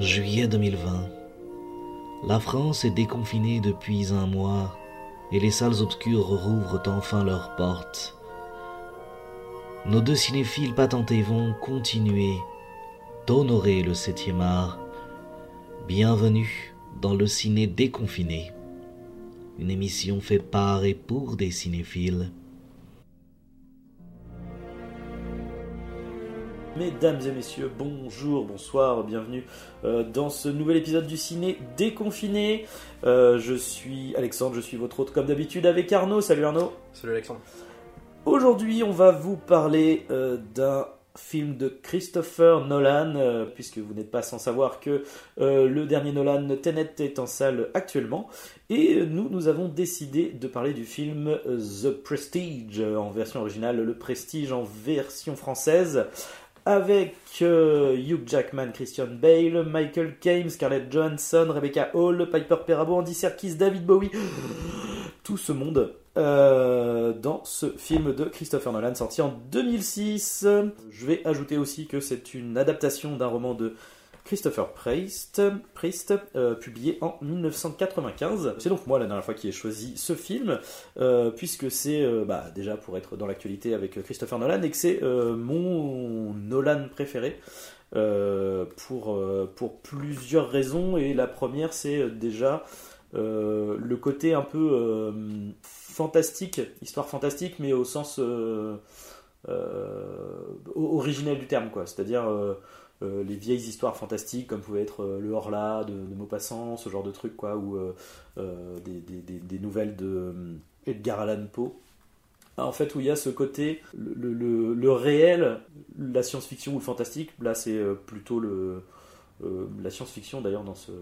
Juillet 2020. La France est déconfinée depuis un mois et les salles obscures rouvrent enfin leurs portes. Nos deux cinéphiles patentés vont continuer d'honorer le septième art. Bienvenue dans le ciné déconfiné, une émission faite par et pour des cinéphiles. Mesdames et messieurs, bonjour, bonsoir, bienvenue euh, dans ce nouvel épisode du ciné déconfiné. Euh, je suis Alexandre, je suis votre hôte comme d'habitude avec Arnaud. Salut Arnaud. Salut Alexandre. Aujourd'hui, on va vous parler euh, d'un film de Christopher Nolan, puisque vous n'êtes pas sans savoir que le dernier Nolan, Tenet, est en salle actuellement. Et nous, nous avons décidé de parler du film The Prestige en version originale, Le Prestige en version française avec euh, Hugh Jackman, Christian Bale, Michael Caine, Scarlett Johansson, Rebecca Hall, Piper Perabo, Andy Serkis, David Bowie, tout ce monde euh, dans ce film de Christopher Nolan sorti en 2006. Je vais ajouter aussi que c'est une adaptation d'un roman de Christopher Priest, Priest euh, publié en 1995. C'est donc moi la dernière fois qui ai choisi ce film, euh, puisque c'est euh, bah, déjà pour être dans l'actualité avec Christopher Nolan et que c'est mon Nolan préféré. pour, pour plusieurs raisons et la première c'est déjà le côté un peu fantastique, histoire fantastique mais au sens originel du terme quoi, c'est-à-dire euh, les vieilles histoires fantastiques comme pouvait être euh, le Horla de, de Maupassant, ce genre de trucs quoi, ou euh, des, nouvelles de Edgar Allan Poe. Ah, en fait, où il y a ce côté, le, réel, la science-fiction ou le fantastique, là c'est plutôt le, la science-fiction d'ailleurs dans, ce,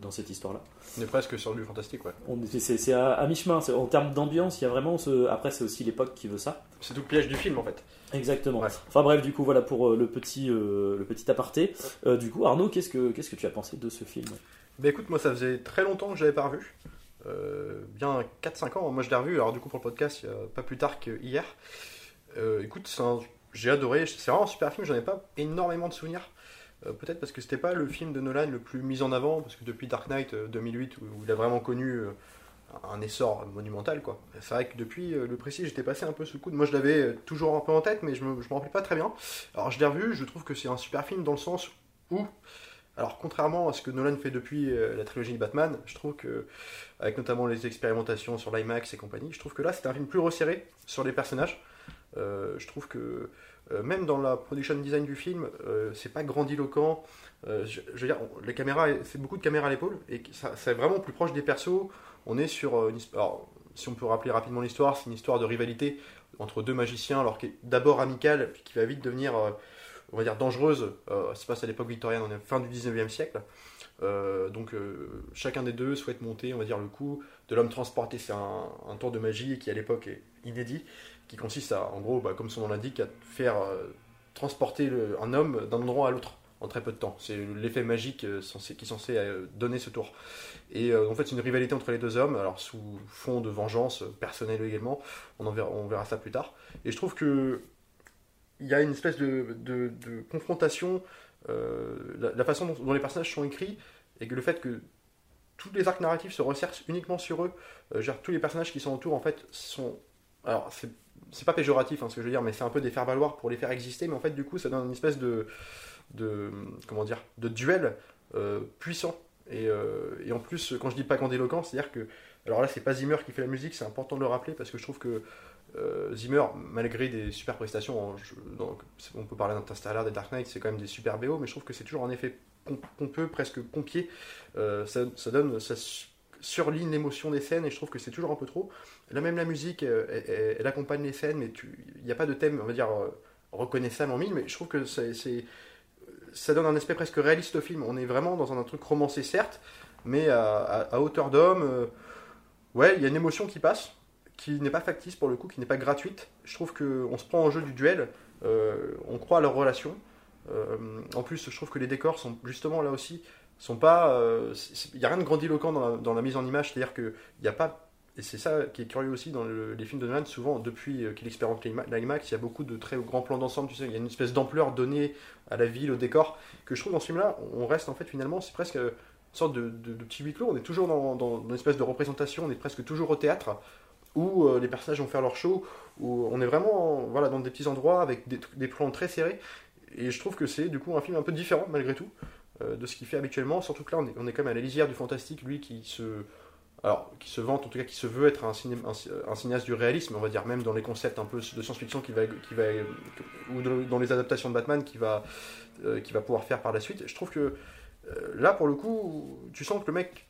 dans cette histoire-là. On est presque sur du fantastique, ouais. C'est à, à mi-chemin. En termes d'ambiance, il y a vraiment. Ce, après, c'est aussi l'époque qui veut ça. C'est tout le piège du film en fait. Exactement. Enfin bref, du coup, voilà pour euh, le petit, euh, le petit aparté. Euh, du coup, Arnaud, qu'est-ce que, qu'est-ce que tu as pensé de ce film? Bah écoute, moi ça faisait très longtemps que je l'avais pas revu. bien 4-5 ans. Moi je l'ai revu, alors du coup pour le podcast, pas plus tard qu'hier. écoute, j'ai adoré. C'est vraiment un super film, j'en ai pas énormément de souvenirs. Peut-être parce que c'était pas le film de Nolan le plus mis en avant, parce que depuis Dark Knight 2008, où il a vraiment connu un essor monumental quoi. C'est vrai que depuis euh, le précis j'étais passé un peu sous le coude. Moi je l'avais euh, toujours un peu en tête mais je me, me rappelle pas très bien. Alors je l'ai revu, je trouve que c'est un super film dans le sens où alors contrairement à ce que Nolan fait depuis euh, la trilogie de Batman, je trouve que avec notamment les expérimentations sur l'IMAX et compagnie, je trouve que là c'est un film plus resserré sur les personnages. je trouve que même dans la production design du film, c'est pas grandiloquent. Je, veux dire, les caméras, c'est beaucoup de caméras à l'épaule et ça, c'est vraiment plus proche des persos on est sur euh, alors, si on peut rappeler rapidement l'histoire, c'est une histoire de rivalité entre deux magiciens, alors qui est d'abord amicale, puis qui va vite devenir, euh, on va dire, dangereuse. Euh, ça se passe à l'époque victorienne, on est fin du 19e siècle. donc chacun des deux souhaite monter, on va dire, le coup de l'homme transporté. C'est un, tour de magie qui à l'époque est inédit, qui consiste à, en gros, bah, comme son nom l'indique, à faire transporter un homme d'un endroit à l'autre en très peu de temps. C'est l'effet magique euh, qui est censé euh, donner ce tour. Et euh, en fait, c'est une rivalité entre les deux hommes, alors sous fond de vengeance personnelle également. On, en verra, on verra ça plus tard. Et je trouve que il y a une espèce de, confrontation, la, façon dont, les personnages sont écrits, et que le fait que tous les arcs narratifs se resserrent uniquement sur eux, genre tous les personnages qui sont autour, en fait, sont. Alors, c'est pas péjoratif hein, ce que je veux dire, mais c'est un peu des faire-valoir pour les faire exister, mais en fait, du coup, ça donne une espèce de comment dire de duel euh, puissant. Et, euh, et, en plus quand je dis pas grandiloquent c'est à dire que alors là c'est pas Zimmer qui fait la musique c'est important de le rappeler parce que je trouve que euh, Zimmer malgré des super prestations donc, on peut parler d'Interstellar des Dark Knight c'est quand même des super BO mais je trouve que c'est toujours un effet pompeux presque pompier ça, ça, donne surligne l'émotion des scènes et je trouve que c'est toujours un peu trop là même la musique elle, accompagne les scènes mais il n'y a pas de thème on va dire reconnaissable en mille mais je trouve que c'est ça donne un aspect presque réaliste au film. On est vraiment dans un, truc romancé, certes, mais à, hauteur d'homme. Euh, ouais, il y a une émotion qui passe, qui n'est pas factice pour le coup, qui n'est pas gratuite. Je trouve qu'on se prend en jeu du duel, euh, on croit à leur relation. Euh, en plus, je trouve que les décors sont justement là aussi, sont pas. Il n'y a rien de grandiloquent dans la, mise en image, c'est-à-dire qu'il n'y a pas et c'est ça qui est curieux aussi dans les films de Nolan, souvent depuis qu'il expérimente l'IMAX, il y a beaucoup de très grands plans d'ensemble, tu sais, il y a une espèce d'ampleur donnée à la ville, au décor, que je trouve dans ce film-là, on reste en fait finalement, c'est presque une sorte de, petit huis clos, on est toujours dans, dans, une espèce de représentation, on est presque toujours au théâtre, où les personnages vont faire leur show, où on est vraiment voilà, dans des petits endroits avec des plans très serrés, et je trouve que c'est du coup un film un peu différent malgré tout de ce qu'il fait habituellement, surtout que là on est, on quand même à la lisière du fantastique, lui qui se alors, qui se vante, en tout cas qui se veut être un, cinéaste du réalisme, on va dire, même dans les concepts un peu de science-fiction qui va, qui va, ou dans les adaptations de Batman qui va, euh, qui va pouvoir faire par la suite. Je trouve que euh, là, pour le coup, tu sens que le mec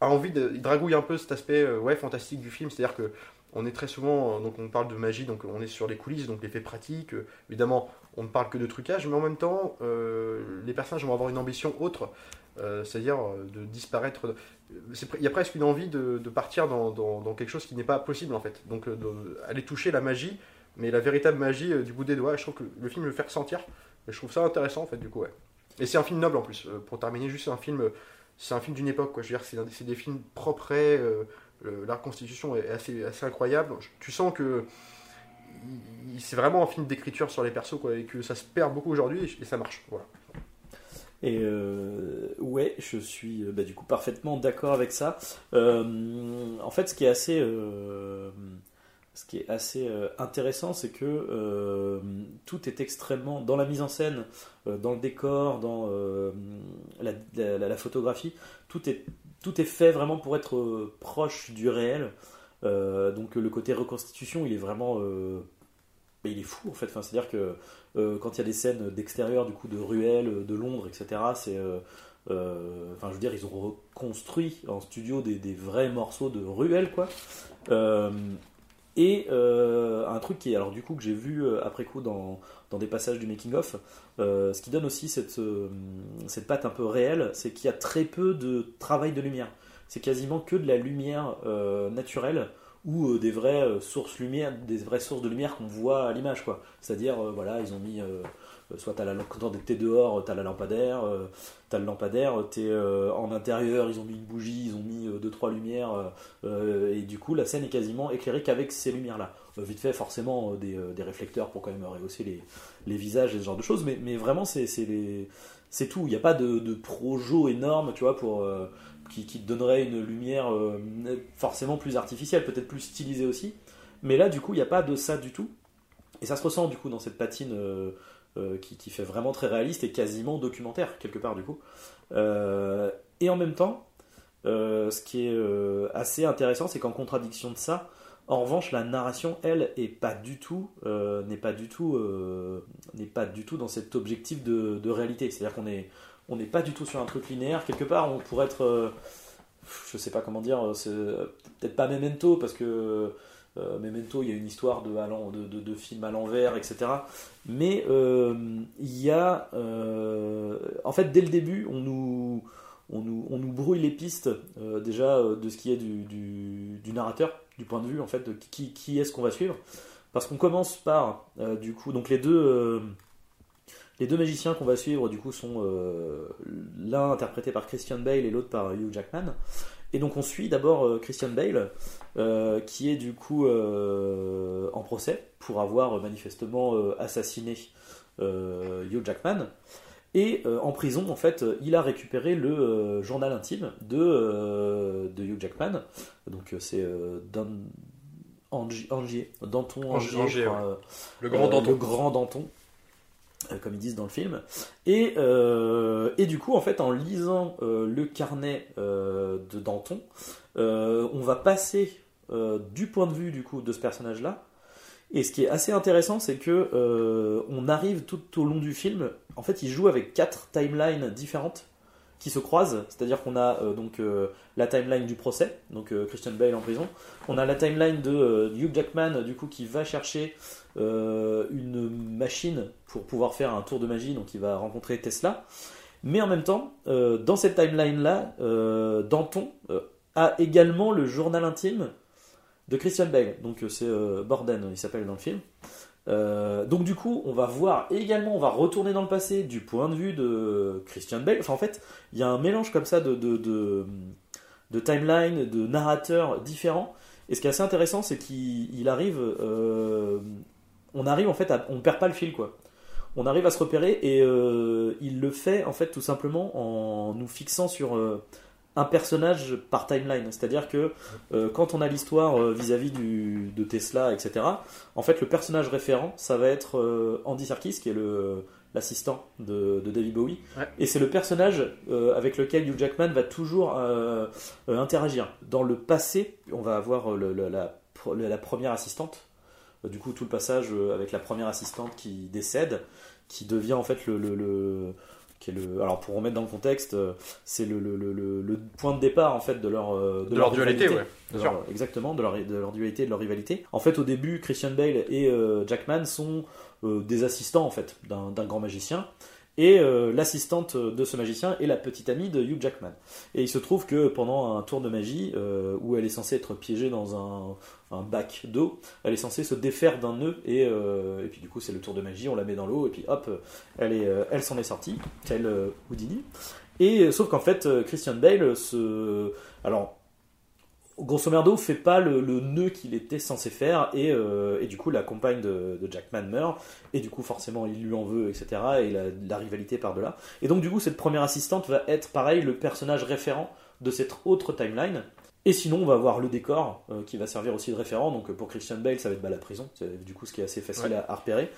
a envie de. Il dragouille un peu cet aspect euh, ouais, fantastique du film, c'est-à-dire que on est très souvent, donc on parle de magie, donc on est sur les coulisses, donc l'effet pratique. évidemment, on ne parle que de trucage, mais en même temps, les personnages vont avoir une ambition autre, c'est-à-dire de disparaître il y a presque une envie de, partir dans, quelque chose qui n'est pas possible en fait. Donc euh, aller toucher la magie, mais la véritable magie euh, du bout des doigts. Je trouve que le film le fait ressentir. Et je trouve ça intéressant en fait du coup ouais. Et c'est un film noble en plus. Euh, pour terminer, juste un film, c'est un film d'une époque quoi. Je veux dire, c'est des films propres. La reconstitution est assez, incroyable. Tu sens que c'est vraiment un film d'écriture sur les persos quoi, et que ça se perd beaucoup aujourd'hui et, ça marche. Voilà. Et euh, ouais, je suis euh, bah, du coup parfaitement d'accord avec ça. Euh, en fait, ce qui est assez intéressant, c'est que tout est extrêmement dans la mise en scène, dans le décor, dans la, photographie. Tout est tout est fait vraiment pour être proche du réel. donc le côté reconstitution, il est vraiment il est fou en fait. C'est-à-dire que euh, quand il y a des scènes d'extérieur, du coup, de ruelles, de Londres, etc., c'est. Euh, euh, enfin, je veux dire, ils ont reconstruit en studio des, vrais morceaux de ruelles, quoi. Et un truc qui est, alors du coup, que j'ai vu après coup dans, dans, des passages du making-of, ce qui donne aussi cette, cette patte un peu réelle, c'est qu'il y a très peu de travail de lumière. C'est quasiment que de la lumière naturelle ou euh, des vraies euh, sources lumière, des vraies sources de lumière qu'on voit à l'image quoi. C'est-à-dire euh, voilà, ils ont mis soit t'as la quand t'es dehors, t'as la lampadaire, t'as le lampadaire, t'es en intérieur, ils ont mis une bougie, ils ont mis deux trois lumières et du coup la scène est quasiment éclairée qu'avec ces lumières là. vite fait forcément des, des, réflecteurs pour quand même rehausser les, les, visages et ce genre de choses, mais, mais vraiment c'est c'est tout. Il n'y a pas de, de projo énorme, tu vois, pour qui, te donnerait une lumière euh, forcément plus artificielle, peut-être plus stylisée aussi. Mais là, du coup, il n'y a pas de ça du tout. Et ça se ressent, du coup, dans cette patine euh, euh, qui, fait vraiment très réaliste et quasiment documentaire, quelque part, du coup. et en même temps, ce qui est assez intéressant, c'est qu'en contradiction de ça, en revanche, la narration, elle, est pas du tout, n'est pas du tout, n'est pas du tout dans cet objectif de, réalité. C'est-à-dire qu'on on n'est pas du tout sur un truc linéaire. Quelque part, on pourrait être, euh, je sais pas comment dire, peut-être pas Memento parce que euh, Memento, il y a une histoire de, film à l'envers, etc. Mais euh, il y a, en fait, dès le début, on nous, on nous, on nous brouille les pistes déjà de ce qui est du, narrateur, du point de vue en fait de qui, est-ce qu'on va suivre. Parce qu'on commence par, du coup, donc les deux les deux magiciens qu'on va suivre, du coup, sont euh, l'un interprété par Christian Bale et l'autre par Hugh Jackman. Et donc, on suit d'abord euh, Christian Bale, euh, qui est du coup en procès pour avoir manifestement assassiné Hugh Jackman. Et en prison, en fait, il a récupéré le journal intime de, de Hugh Jackman. Donc, c'est Angier, Danton Angier, le grand Danton. Le grand Danton. Euh, comme ils disent dans le film. Et, euh, et du coup, en fait, en lisant euh, le carnet de Danton, on va passer du point de vue du coup de ce personnage-là. Et ce qui est assez intéressant, c'est que on arrive tout au long du film. En fait, il joue avec quatre timelines différentes qui se croisent, c'est-à-dire qu'on a donc la timeline du procès, donc Christian Bale en prison, on a la timeline de Hugh Jackman du coup qui va chercher euh, une machine pour pouvoir faire un tour de magie, donc il va rencontrer Tesla. Mais en même temps, euh, dans cette timeline-là, euh, Danton a également le journal intime de Christian Bale. Donc c'est Borden, il s'appelle dans le film. Donc du coup, on va voir également, on va retourner dans le passé du point de vue de Christian Bale. Enfin en fait, il y a un mélange comme ça de, timeline, de narrateurs différents Et ce qui est assez intéressant, c'est qu'il arrive, euh, on arrive en fait, à, on perd pas le fil quoi. On arrive à se repérer et euh, il le fait en fait tout simplement en nous fixant sur euh, un personnage par timeline. C'est-à-dire que euh, quand on a l'histoire euh, vis-à-vis du- de Tesla, etc., en fait, le personnage référent, ça va être euh, Andy Serkis, qui est le l'assistant de, de David Bowie. Ouais. Et c'est le personnage avec lequel Hugh Jackman va toujours interagir. Dans le passé, on va avoir le- le- la, la première assistante. Du coup, tout le passage avec la première assistante qui décède, qui devient en fait le, le- le- qui est le, alors pour remettre dans le contexte, euh, c'est le, le, le- le- le point de départ en fait de leur euh, De leur dualité, rivalité. ouais. De bien leur- exactement, de leur, de leur dualité de leur rivalité. En fait, au début, Christian Bale et euh, Jackman sont euh, des assistants en fait d'un grand magicien. Et euh, l'assistante de ce magicien est la petite amie de Hugh Jackman. Et il se trouve que pendant un tour de magie, où elle est censée être piégée dans un, un bac d'eau, elle est censée se défaire d'un nœud, et, euh, et puis du coup c'est le tour de magie, on la met dans l'eau, et puis hop, elle est, euh, elle s'en est sortie, telle euh, Houdini. Et euh, sauf qu'en fait, Christian Bale se... Alors, grosso merdo, fait pas le, nœud qu'il était censé faire, et, et du coup la compagne de, de Jackman meurt, et du coup forcément il lui en veut, etc. Et la, la rivalité par de là. Et donc du coup cette première assistante va être pareil le personnage référent de cette autre timeline. Et sinon on va avoir le décor euh, qui va servir aussi de référent. Donc euh, pour Christian Bale ça va être bah, la prison, c'est du coup ce qui est assez facile Ouais. à, à repérer.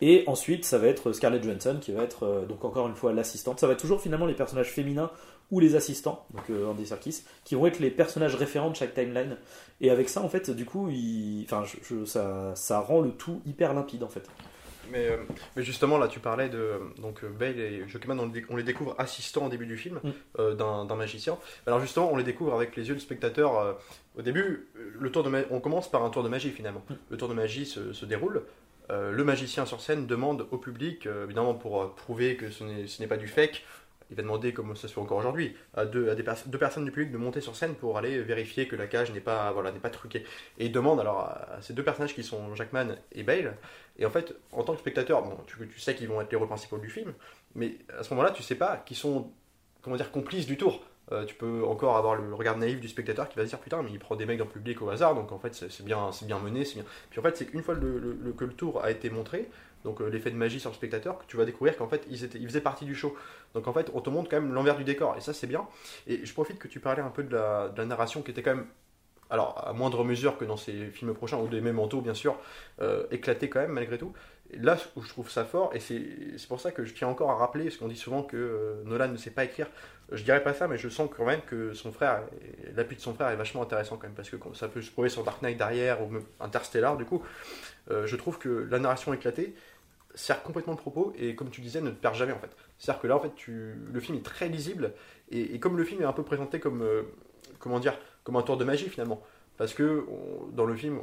Et ensuite ça va être Scarlett Johansson qui va être euh, donc encore une fois l'assistante. Ça va être toujours finalement les personnages féminins ou les assistants, donc euh, Andy Serkis, qui vont être les personnages référents de chaque timeline. Et avec ça en fait du coup il... enfin, je- je- ça, ça rend le tout hyper limpide en fait. Mais, euh, mais justement, là, tu parlais de. Donc, euh, Bale et Jockeyman, on, les- on les découvre assistants au début du film Mm. euh, d'un magicien. Alors, justement, on les découvre avec les yeux du spectateur. euh, au début, le tour de on commence par un tour de magie finalement. Mm. Le tour de magie se, se déroule. Euh, le magicien sur scène demande au public, évidemment pour prouver que ce n'est ce n'est pas du fake, il va demander, comme ça se fait encore aujourd'hui, à, deux, personnes du public de monter sur scène pour aller vérifier que la cage n'est pas, voilà, pas truquée. Et il demande alors à, ces deux personnages qui sont Jackman et Bale, et en fait, en tant que spectateur, bon, tu, sais qu'ils vont être les rôles principaux du film, mais à ce moment-là, tu sais pas qu'ils sont, comment dire, complices du tour. Euh, tu peux encore avoir le regard naïf du spectateur qui va se dire putain mais il prend des mecs dans le public au hasard donc en fait c'est bien c'est bien mené c'est bien puis en fait c'est qu'une fois que le tour a été montré donc euh, l'effet de magie sur le spectateur que tu vas découvrir qu'en fait ils, étaient, ils faisaient partie du show. Donc en fait on te montre quand même l'envers du décor et ça c'est bien. Et je profite que tu parlais un peu de la, narration qui était quand même alors à moindre mesure que dans ces films prochains ou des manteaux bien sûr euh, éclaté quand même malgré tout là où je trouve ça fort et c'est pour ça que je tiens encore à rappeler parce qu'on dit souvent que euh, Nolan ne sait pas écrire. Je dirais pas ça mais je sens quand même que son frère l'appui de son frère est vachement intéressant quand même parce que ça peut se prouver sur Dark Knight derrière ou Interstellar du coup euh, je trouve que la narration éclatée sert complètement le propos et comme tu disais ne te perd jamais en fait. C'est à dire que là en fait le film est très lisible et, et comme le film est un peu présenté comme euh, comment dire comme un tour de magie finalement parce que dans le film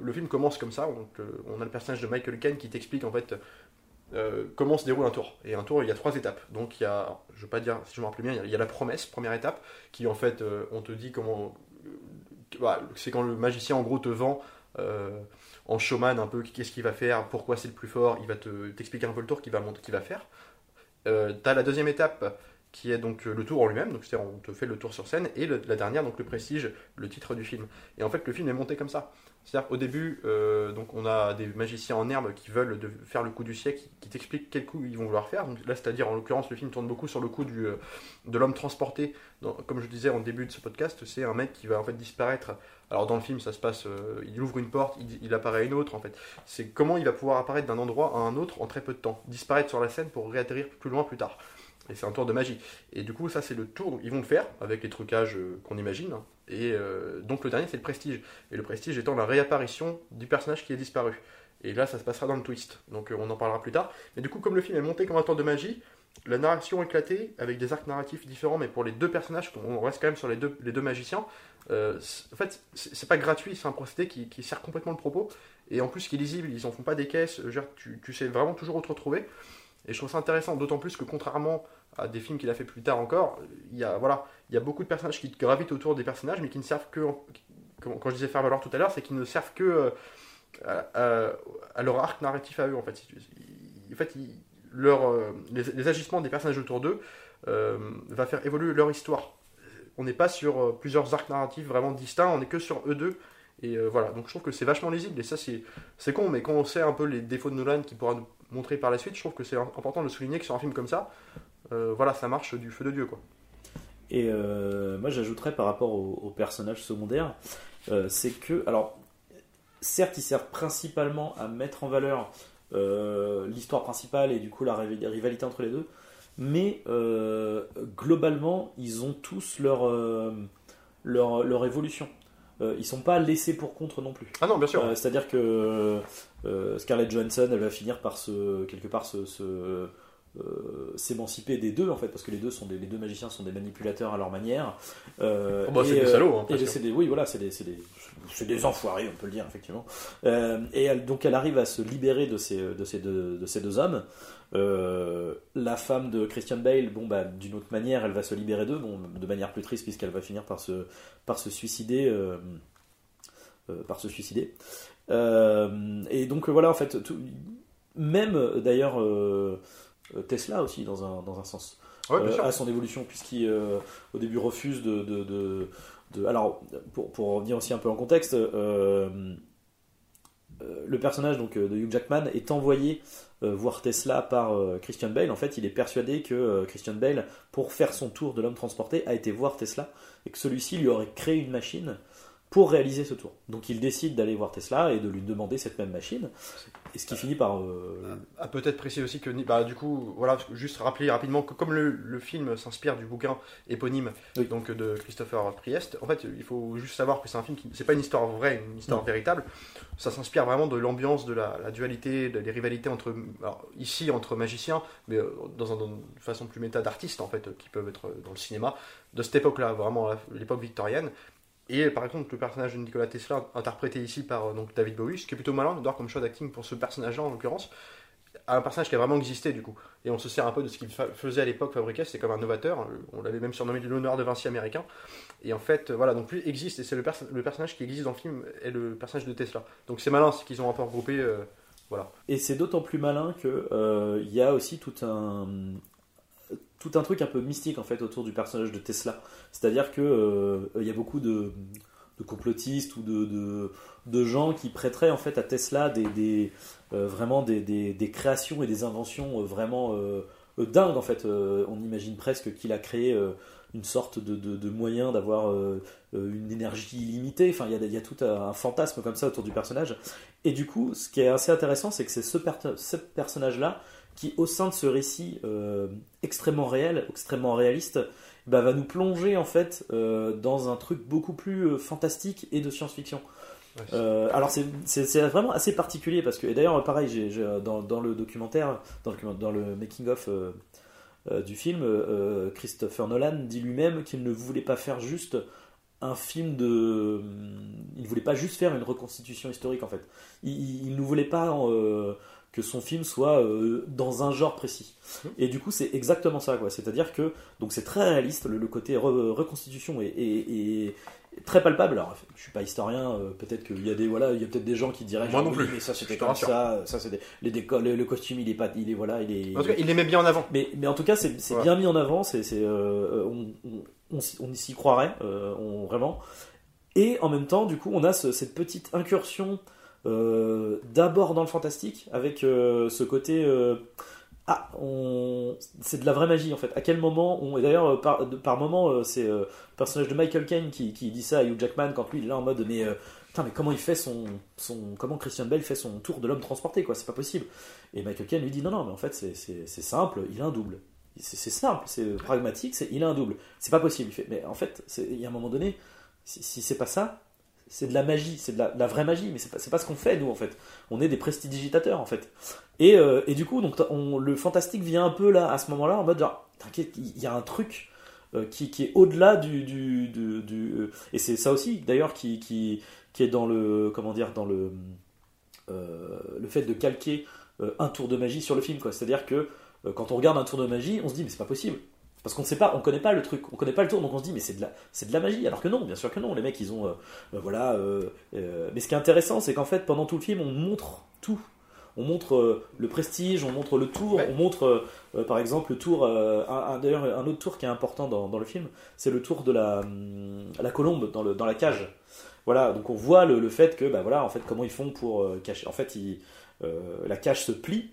le film commence comme ça on, a le personnage de Michael Caine qui t'explique en fait euh, comment se déroule un tour et un tour il y a trois étapes donc il y a je vais pas dire si je me rappelle bien il y a, la promesse première étape qui en fait euh, on te dit comment euh, voilà, c'est quand le magicien en gros te vend en showman un peu qu'est-ce qu'il va faire, pourquoi c'est le plus fort, il va te t'expliquer un peu le tour qu'il va, qu'il va faire. T'as la deuxième étape qui est donc le tour en lui-même, donc c'est-à-dire on te fait le tour sur scène, et la dernière, donc le prestige, le titre du film. Et en fait, le film est monté comme ça. C'est-à-dire qu'au début, euh, donc on a des magiciens en herbe qui veulent faire le coup du siècle, qui, t'expliquent quel coup ils vont vouloir faire. Donc là, c'est-à-dire, en l'occurrence, le film tourne beaucoup sur le coup du, euh, de l'homme transporté. comme je disais en début de ce podcast, c'est un mec qui va en fait disparaître. Alors dans le film, ça se passe, euh, il ouvre une porte, il, il apparaît à une autre en fait. C'est comment il va pouvoir apparaître d'un endroit à un autre en très peu de temps, disparaître sur la scène pour réatterrir plus loin plus tard. Et c'est un tour de magie. Et du coup, ça c'est le tour, ils vont le faire avec les trucages euh, qu'on imagine. hein. Et euh, donc le dernier c'est le prestige. Et le prestige étant la réapparition du personnage qui est disparu. Et là, ça se passera dans le twist. Donc euh, on en parlera plus tard. Mais du coup, comme le film est monté comme un tour de magie, la narration éclatée, avec des arcs narratifs différents, mais pour les deux personnages, on reste quand même sur les deux, magiciens, en fait, c'est pas gratuit, c'est un procédé qui, sert complètement le propos, et en plus qui est lisible, ils en font pas des caisses, tu sais vraiment toujours où te retrouver, et je trouve ça intéressant, d'autant plus que contrairement à des films qu'il a fait plus tard encore, il y a, voilà, il y a beaucoup de personnages qui gravitent autour des personnages, mais qui ne servent que, quand je disais faire valoir tout à l'heure, c'est qu'ils ne servent que euh, à, leur arc narratif à eux, en fait. En fait, euh, les, agissements des personnages autour d'eux euh, va faire évoluer leur histoire. On n'est pas sur euh, plusieurs arcs narratifs vraiment distincts, on n'est que sur eux deux Et voilà, donc je trouve que c'est vachement lisible. Et ça, c'est con, mais quand on sait un peu les défauts de Nolan qu'il pourra nous montrer par la suite, je trouve que c'est important de souligner que sur un film comme ça, euh, voilà, ça marche du feu de Dieu. quoi. Et euh, moi, j'ajouterais par rapport aux, personnages secondaires, euh, c'est que, alors, certes, ils servent principalement à mettre en valeur l'histoire principale et du coup la riv- rivalité entre les deux, mais globalement, ils ont tous leur évolution. Euh, ils sont pas laissés pour contre non plus. Ah non, bien sûr. Euh, C'est-à-dire que euh, Scarlett Johansson, elle va finir par se quelque part se, euh, s'émanciper des deux en fait, parce que les deux sont des, les deux magiciens sont des manipulateurs à leur manière. Oh, bah, c'est des salauds, hein, et des, oui, voilà, c'est des, c'est des, c'est des enfoirés, on peut le dire effectivement. Euh, et elle, donc elle arrive à se libérer de ces, de ces deux, de ces deux hommes. Euh, la femme de Christian Bale, bon bah d'une autre manière, elle va se libérer d'eux, bon de manière plus triste puisqu'elle va finir par se, par se suicider, euh, par se suicider. Et donc voilà en fait, tout- même d'ailleurs Tesla aussi dans un, dans un sens Ouais, euh, à son évolution, puisqu'il euh, au début refuse de, de, de- Alors, pour, pour revenir aussi un peu en contexte, euh, euh, le personnage donc, euh, de Hugh Jackman est envoyé voir Tesla par Christian Bale. En fait, il est persuadé que Christian Bale, pour faire son tour de l'homme transporté, a été voir Tesla et que celui-ci lui aurait créé une machine pour réaliser ce tour. Donc il décide d'aller voir Tesla et de lui demander cette même machine. Et ce qui finit par... euh, À peut-être préciser aussi que, bah, du coup, voilà, juste rappeler rapidement que comme le, le film s'inspire du bouquin éponyme Oui. donc de Christopher Priest, en fait, il faut juste savoir que c'est un film qui, c'est pas une histoire vraie, une histoire Non. véritable. Ça s'inspire vraiment de l'ambiance, de la, la dualité, de- des rivalités entre, alors, ici entre magiciens, mais euh, dans, un- dans une façon plus méta d'artistes en fait, euh, qui peuvent être dans le cinéma de cette époque-là, vraiment l'époque victorienne. Et par contre, le personnage de Nikola Tesla, interprété ici par euh, donc, David Bowie, ce qui est plutôt malin d'avoir comme choix d'acting pour ce personnage-là en l'occurrence, un personnage qui a vraiment existé du coup. Et on se sert un peu de ce qu'il fa- faisait à l'époque, fabriquait, c'était comme un novateur, on l'avait même surnommé l'honneur de Vinci américain. Et en fait, euh, voilà, donc lui existe, et c'est le, perso- le personnage qui existe dans le film, est le personnage de Tesla. Donc c'est malin, c'est qu'ils ont un peu regroupé, euh, voilà. Et c'est d'autant plus malin que euh, il y a aussi tout un tout un truc un peu mystique en fait autour du personnage de Tesla. C'est-à-dire que euh, il y a beaucoup de, complotistes ou de, gens qui prêteraient en fait à Tesla des, euh, vraiment des, créations et des inventions euh, vraiment dingues en fait. On imagine presque qu'il a créé une sorte de, moyen d'avoir une énergie illimitée. Enfin, il y a, tout un fantasme comme ça autour du personnage. Et du coup, ce qui est assez intéressant, c'est que c'est ce personnage-là qui, au sein de ce récit euh, extrêmement réel, extrêmement réaliste, bah, va nous plonger en fait euh, dans un truc beaucoup plus euh, fantastique et de science-fiction. Ouais, alors c'est- vraiment assez particulier parce que et d'ailleurs pareil j'ai- dans, dans le documentaire dans le, dans le making of du film Christopher Nolan dit lui-même qu'il ne voulait pas faire juste un film de il ne voulait pas juste faire une reconstitution historique en fait il, ne voulait pas que son film soit euh, dans un genre précis. Et du coup c'est exactement ça quoi. C'est à dire que donc c'est très réaliste le, le côté re- reconstitution est, est- est très palpable. Alors je suis pas historien euh, peut-être qu'il y a des voilà il y a peut-être des gens qui diraient Moi genre, non plus, mais ça c'était comme ça ça c'était les le, le costume il est pas il est voilà il est En tout cas, il les met bien en avant. mais, mais en tout cas, c'est bien mis en avant, c'est euh, on, on, on s'y- croirait, on, vraiment. Et en même temps, du coup, on a ce- cette petite incursion euh, d'abord dans le fantastique, avec euh, ce côté... euh, ah, on... c'est de la vraie magie en fait. À quel moment. Et d'ailleurs, par, moment, c'est le personnage de Michael Caine qui, dit ça à Hugh Jackman quand lui il est là en mode mais, mais comment il fait son. Comment Christian Bale fait son tour de l'homme transporté quoi, c'est pas possible. Et Michael Caine lui dit non, non, mais en fait c'est- simple, il a un double. C'est simple, c'est pragmatique, il a un double. C'est pas possible. Il fait, mais en fait, il y a un moment donné, si c'est pas ça, c'est de la magie, c'est de la, vraie magie, mais c'est pas, pas ce qu'on fait nous en fait. On est des prestidigitateurs en fait. Et, euh, et du coup, donc, on- le fantastique vient un peu là, à ce moment-là, en mode genre, t'inquiète, il y a un truc euh, qui, qui est au-delà du. du, euh, et c'est ça aussi d'ailleurs qui, qui, qui est dans le. Comment dire Dans le. le fait de calquer un tour de magie sur le film, quoi. C'est-à-dire que quand on regarde un tour de magie, on se dit, mais c'est pas possible. Parce qu'on ne sait pas, on connaît pas le truc, on connaît pas le tour, donc on se dit mais c'est de la, c'est de la magie. Alors que non, bien sûr que non. Les mecs, ils ont, euh, euh, voilà. euh, euh, mais ce qui est intéressant, c'est qu'en fait, pendant tout le film, on montre tout. On montre le prestige, on montre le tour, Ouais. on montre, par exemple, le tour. un, un- D'ailleurs, un autre tour qui est important dans, dans le film, c'est le tour de la, hum, la colombe dans, le, dans la cage. voilà, donc on voit le, le fait que, bah voilà, en fait, comment ils font pour cacher. En fait, ils, la cage se plie,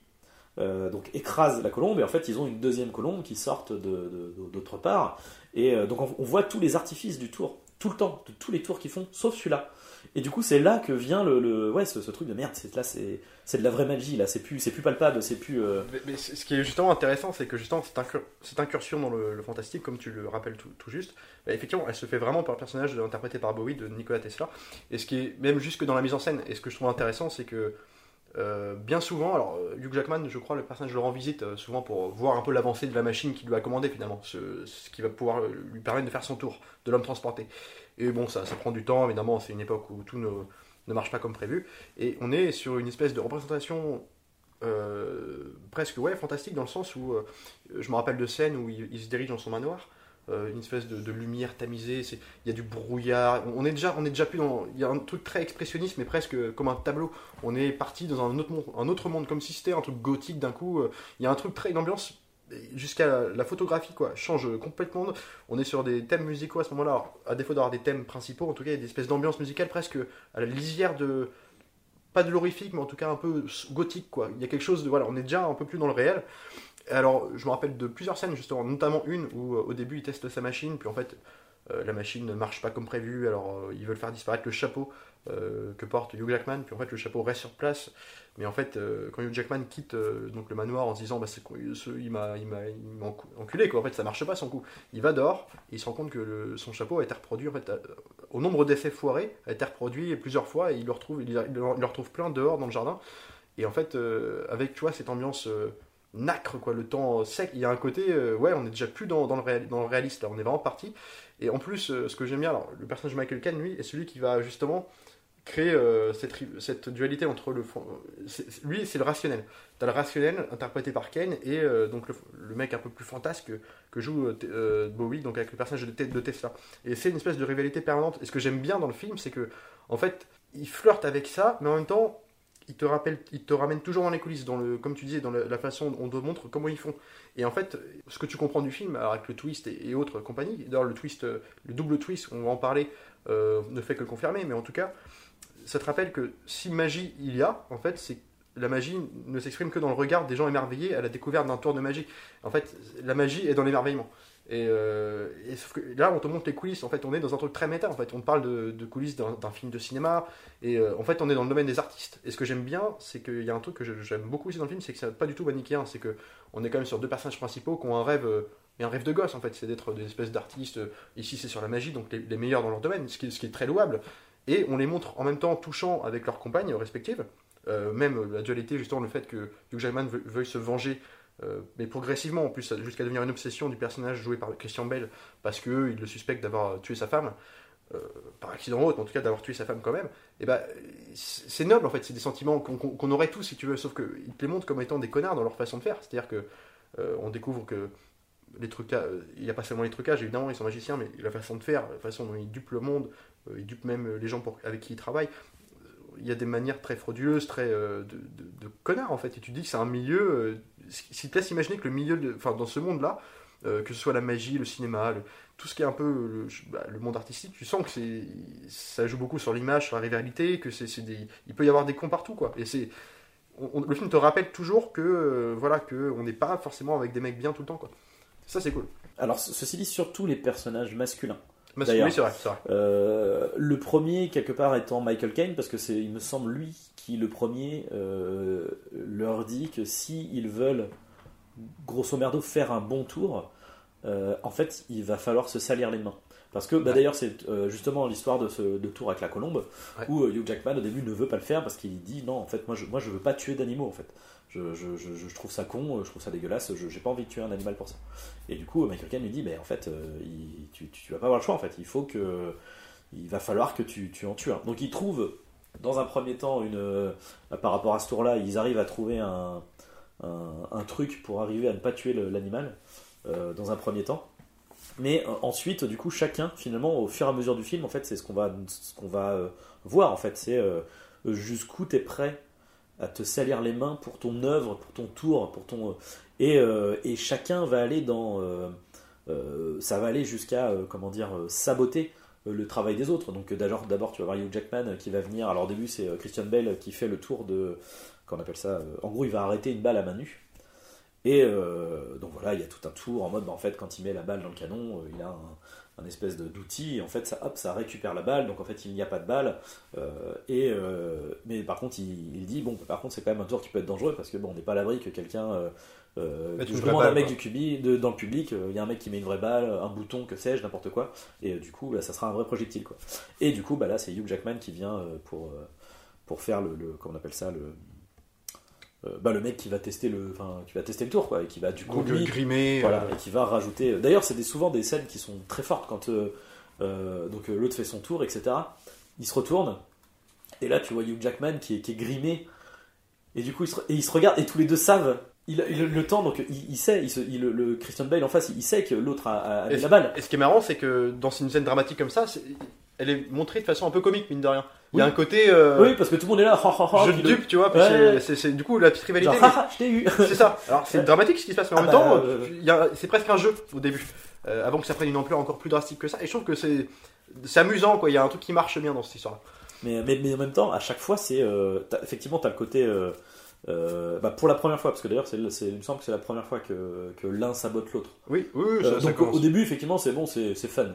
euh, donc écrase la colombe, et en fait, ils ont une deuxième colombe qui sortent d'autre part. Et euh, donc, on, voit tous les artifices du tour, tout le temps, de tous les tours qu'ils font, sauf celui-là. Et du coup, c'est là que vient le, ouais, ce, truc de merde. C'est là, c'est de la vraie magie. Là, c'est plus, c'est plus palpable, c'est plus. euh, Mais, ce qui est justement intéressant, c'est que justement cette, cette incursion dans le, fantastique, comme tu le rappelles tout, tout juste, bah, effectivement, elle se fait vraiment par le personnage interprété par Bowie de Nikola Tesla. Et ce qui est même jusque dans la mise en scène, et ce que je trouve intéressant, c'est que euh, bien souvent, alors euh, Hugh Jackman, je crois, le personnage le rend visite euh, souvent pour voir un peu l'avancée de la machine qu'il lui a commandée finalement, ce, qui va pouvoir lui permettre de faire son tour de l'homme transporté. Et bon, ça, prend du temps, évidemment, c'est une époque où tout ne, ne marche pas comme prévu. Et on est sur une espèce de représentation presque ouais, fantastique dans le sens où je me rappelle de scènes où il se dirige dans son manoir. Euh, une espèce de, lumière tamisée, il y a du brouillard. On est déjà, on est déjà plus dans, il y a un truc très expressionniste, mais presque comme un tableau. On est parti dans un autre monde, comme si c'était un truc gothique d'un coup. euh, Il y a un truc très, une ambiance jusqu'à la, la photographie quoi change complètement. On est sur des thèmes musicaux à ce moment-là. À défaut d'avoir des thèmes principaux, en tout cas, il y a des espèces d'ambiance musicale presque à la lisière de pas de l'horrifique, mais en tout cas un peu gothique, quoi. Il y a quelque chose de. Voilà, on est déjà un peu plus dans le réel. Alors, je me rappelle de plusieurs scènes, justement, notamment une où euh, au début il teste sa machine, puis en fait euh, la machine ne marche pas comme prévu, alors euh, ils veulent faire disparaître le chapeau que porte Hugh Jackman, puis en fait le chapeau reste sur place, mais en fait quand Hugh Jackman quitte donc le manoir en se disant bah, c'est, ce- il m'a, enculé, quoi, en fait ça marche pas son coup, il va dehors, et il se rend compte que son chapeau a été reproduit, en fait, au nombre d'essais foirés, a été reproduit plusieurs fois, et il le retrouve, il, le retrouve plein dehors dans le jardin, et en fait avec tu vois cette ambiance nacre quoi. Le temps sec il y a un côté euh, ouais on est déjà plus dans, dans le, réal- dans le réaliste là on est vraiment parti. Et en plus euh, ce que j'aime bien alors le personnage de Michael Caine lui est celui qui va justement créer euh, cette, cette dualité entre le lui c'est le rationnel. T'as le rationnel interprété par Kane et donc le, le mec un peu plus fantasque que, joue Bowie donc avec le personnage de, de Tesla. Et c'est une espèce de rivalité permanente. Et ce que j'aime bien dans le film c'est que en fait il flirte avec ça mais en même temps il te rappelle, il te ramène toujours dans les coulisses, comme tu disais, dans la, façon dont on te montre comment ils font. Et en fait, ce que tu comprends du film, avec le twist et, autres compagnies, d'ailleurs le twist, euh, le double twist, on va en parler, euh, ne fait que confirmer, mais en tout cas, ça te rappelle que si magie il y a, en fait, c'est la magie ne s'exprime que dans le regard des gens émerveillés à la découverte d'un tour de magie. En fait, la magie est dans l'émerveillement. Et, euh, et là, on te montre les coulisses. En fait, on est dans un truc très méta. En fait, on parle de, coulisses d'un film de cinéma. Et euh, en fait, on est dans le domaine des artistes. Et ce que j'aime bien, c'est qu'il y a un truc que j'aime beaucoup aussi dans le film, c'est que c'est pas du tout manichéen. C'est que on est quand même sur deux personnages principaux qui ont un rêve, euh, et un rêve de gosse en fait, c'est d'être des espèces d'artistes. Ici, c'est sur la magie, donc les, meilleurs dans leur domaine, ce qui, est- très louable. Et on les montre en même temps touchants avec leurs compagnes respectives. Euh, même la dualité, justement, le fait que Hugh Jackman veu- veuille se venger, euh, mais progressivement, en plus, jusqu'à devenir une obsession du personnage joué par Christian Bell, parce qu'il le suspecte d'avoir tué sa femme, euh, par accident ou autre, en tout cas d'avoir tué sa femme quand même, et ben c'est noble en fait, c'est des sentiments qu'on aurait tous si tu veux, sauf qu'ils te les montrent comme étant des connards dans leur façon de faire, c'est-à-dire que euh, on découvre que les trucages, il n'y a pas seulement les trucages, évidemment, ils sont magiciens, mais la façon de faire, la façon dont ils dupent le monde, euh, ils dupent même les gens avec qui ils travaillent, il y a des manières très frauduleuses, très euh, de, de, connards en fait. Et tu dis que c'est un milieu. Euh, S'il te laisse imaginer que le milieu, enfin dans ce monde-là, euh, que ce soit la magie, le cinéma, tout ce qui est un peu le, bah, le monde artistique, tu sens que c'est ça joue beaucoup sur l'image, sur la rivalité, que c'est des, il peut y avoir des cons partout quoi. Et c'est le film te rappelle toujours que voilà que on n'est pas forcément avec des mecs bien tout le temps quoi. Ça c'est cool. Alors, ce- ceci dit, surtout les personnages masculins. Oui c'est vrai. Euh, le premier, quelque part, étant Michael Caine, parce que c'est, il me semble, lui qui, le premier, euh, leur dit que si ils veulent, grosso merdo, faire un bon tour, euh, en fait, il va falloir se salir les mains. Parce que, bah, Ouais. d'ailleurs, c'est euh, justement l'histoire de ce de tour avec la colombe, Ouais. où Hugh Jackman, au début, ne veut pas le faire parce qu'il dit non, en fait, moi, je, moi, je veux pas tuer d'animaux, en fait. Je, trouve ça con, je trouve ça dégueulasse, je j'ai pas envie de tuer un animal pour ça. Et du coup, Michael Caine lui dit, mais en fait, euh, il- tu, tu, vas pas avoir le choix, en fait. Il faut que, il va falloir que tu, en tues un. Donc, il trouve, dans un premier temps, une, euh, par rapport à ce tour-là, ils arrivent à trouver un, truc pour arriver à ne pas tuer l'animal, euh, dans un premier temps. Mais ensuite, du coup, chacun, finalement, au fur et à mesure du film, en fait, c'est ce qu'on va, ce va voir, en fait. C'est jusqu'où tu es prêt à te salir les mains pour ton œuvre, pour ton tour, pour ton... Et, euh, et chacun va aller dans... euh, euh, ça va aller jusqu'à, euh, comment dire, euh, saboter le travail des autres. Donc d'abord, d'abord tu vas voir Hugh Jackman qui va venir. Alors au début c'est Christian Bale qui fait le tour de, qu'on appelle ça. En gros, il va arrêter une balle à main nue. Et donc voilà, il y a tout un tour en mode, bah, en fait, quand il met la balle dans le canon, il a un, un espèce d'outil, et en fait ça, hop, ça récupère la balle, donc en fait il n'y a pas de balle, euh, et, euh, mais par contre il, dit, bon par contre c'est quand même un tour qui peut être dangereux, parce que bon on n'est pas à l'abri que quelqu'un, euh, je demande un mec du cubi, de, dans le public, il y a un mec qui met une vraie balle, un bouton, que sais-je, n'importe quoi, et du coup bah, ça sera un vrai projectile quoi. Et du coup bah, là c'est Hugh Jackman qui vient pour, pour faire le, le, comment on appelle ça, le euh, bah, le mec qui va tester le, enfin, qui va tester le tour, quoi, et qui va du coup lui, grimer, voilà, et qui va rajouter. D'ailleurs, c'est souvent des scènes qui sont très fortes quand euh, euh, donc l'autre fait son tour, etc. Il se retourne, et là tu vois Hugh Jackman qui est, qui est grimé, et du coup il se, et il se regarde, et tous les deux savent. Il, le temps, donc il, sait, il le Christian Bale en face, il sait que l'autre a, a la balle. Et ce qui est marrant, c'est que dans une scène dramatique comme ça, elle est montrée de façon un peu comique, mine de rien. Il y a un côté. Euh, oui, parce que tout le monde est là. je te dupe, tu vois. c'est, du coup la petite rivalité. je t'ai eu. c'est ça. Alors c'est dramatique ce qui se passe, mais en ah même temps, bah, c'est presque un jeu au début. Euh, avant que ça prenne une ampleur encore plus drastique que ça. Et je trouve que c'est, c'est amusant, quoi. Il y a un truc qui marche bien dans cette histoire. Mais, mais, mais en même temps, à chaque fois, c'est. Euh, effectivement, tu as le côté. bah pour la première fois, parce que d'ailleurs, c'est, il me semble que c'est la première fois que, que l'un sabote l'autre. Oui, oui, ça, donc au début, effectivement, c'est bon, c'est, c'est fun.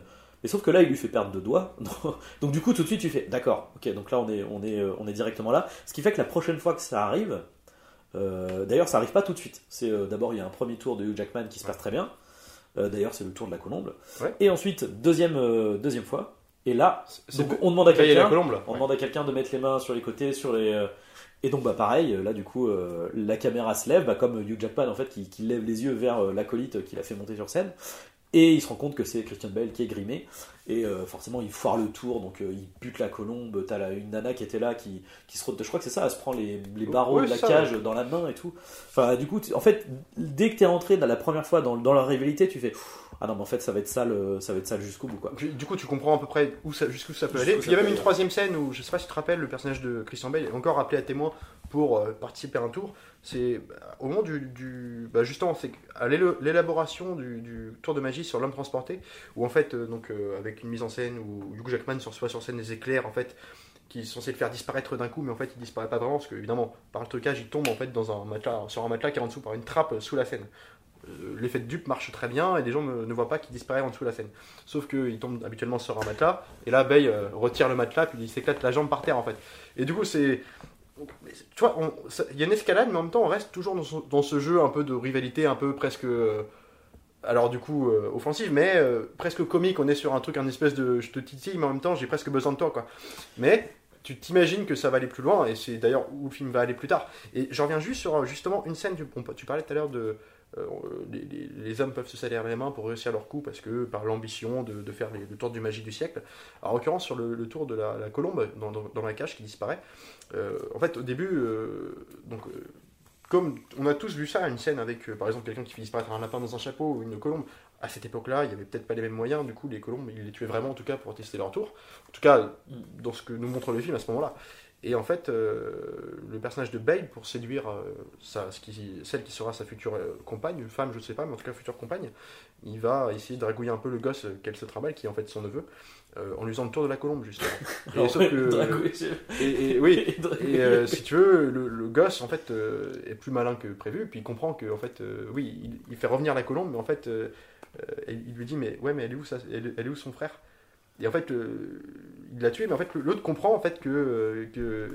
Mais sauf que là, il lui fait perdre deux doigts. donc du coup, tout de suite, tu fais, d'accord, ok, donc là, on est, on, est, euh, on est directement là. Ce qui fait que la prochaine fois que ça arrive, euh, d'ailleurs, ça arrive pas tout de suite. C'est euh, d'abord, il y a un premier tour de Hugh Jackman qui se passe très bien. d'ailleurs, c'est le tour de la colombe. Et ensuite, deuxième, deuxième fois. Et là, on demande à quelqu'un, on demande à quelqu'un de mettre les mains sur les côtés, sur les. Et donc bah pareil, là du coup la caméra se lève, bah, comme Hugh Jackman en fait qui, qui lève les yeux vers l'acolyte qu'il a fait monter sur scène. Et il se rend compte que c'est Christian Bale qui est grimé. Et euh, forcément, il foire le tour, donc euh, il bute la colombe. T'as là, une nana qui était là, qui, qui se. Je crois que c'est ça, elle se prend les, les barreaux de la cage dans la main et tout. Enfin, du coup, en fait, dès que t'es rentré dans la première fois dans, dans la rivalité, tu fais. Ah non, mais en fait, ça va être sale, ça va être sale jusqu'au bout, quoi. Du coup, tu comprends à peu près où ça, jusqu'où ça peut aller. il y a même une troisième scène où, je sais pas si tu te rappelles, le personnage de Christian Bale est encore appelé à témoin pour euh, participer à un tour c'est bah, au moment du, bah, justement c'est à l'élaboration du, tour de magie sur l'homme transporté où en fait euh, donc euh, avec une mise en scène où Hugh Jackman reçoit sur scène des éclairs en fait qui sont censés le faire disparaître d'un coup mais en fait il disparaît pas vraiment parce que évidemment par le trucage il tombe en fait dans un matelas sur un matelas qui est en dessous par une trappe sous la scène. L'effet de dupe marche très bien et les gens ne, voient pas qu'il disparaît en dessous de la scène. Sauf qu'il tombe habituellement sur un matelas et là Bay retire le matelas puis il s'éclate la jambe par terre en fait. Et du coup c'est tu vois, il y a une escalade, mais en même temps, on reste toujours dans ce, jeu un peu de rivalité, un peu presque. Euh, alors, du coup, euh, offensive, mais euh, presque comique. On est sur un truc, un espèce de. Je te titille, mais en même temps, j'ai presque besoin de toi, quoi. Mais tu t'imagines que ça va aller plus loin, et c'est d'ailleurs où le film va aller plus tard. Et j'en reviens juste sur justement une scène. Tu, tu parlais tout à l'heure de euh, les, hommes peuvent se salir les mains pour réussir leur coup parce que par l'ambition de, faire le tour du magie du siècle. en l'occurrence, sur le, tour de la, colombe dans, la cage qui disparaît, euh, en fait, au début, euh, donc, comme on a tous vu ça, une scène avec par exemple quelqu'un qui fait disparaître un lapin dans un chapeau ou une colombe, à cette époque-là, il n'y avait peut-être pas les mêmes moyens, du coup, les colombes, ils les tuaient vraiment en tout cas pour tester leur tour. En tout cas, dans ce que nous montre le film à ce moment-là. Et en fait, euh, le personnage de Bale, pour séduire euh, sa, ce qui, celle qui sera sa future euh, compagne, une femme, je ne sais pas, mais en tout cas future compagne, il va essayer de dragouiller un peu le gosse qu'elle se travaille, qui est en fait son neveu, en lui faisant le tour de la colombe, justement. et, sauf que, et, oui, et si tu veux, le, gosse, en fait, est plus malin que prévu, puis il comprend que, en fait, oui, il, fait revenir la colombe, mais en fait, il lui dit, mais ouais, mais elle est où, ça, elle est où son frère? Et en fait, il l'a tué, mais en fait, l'autre comprend en fait que, que,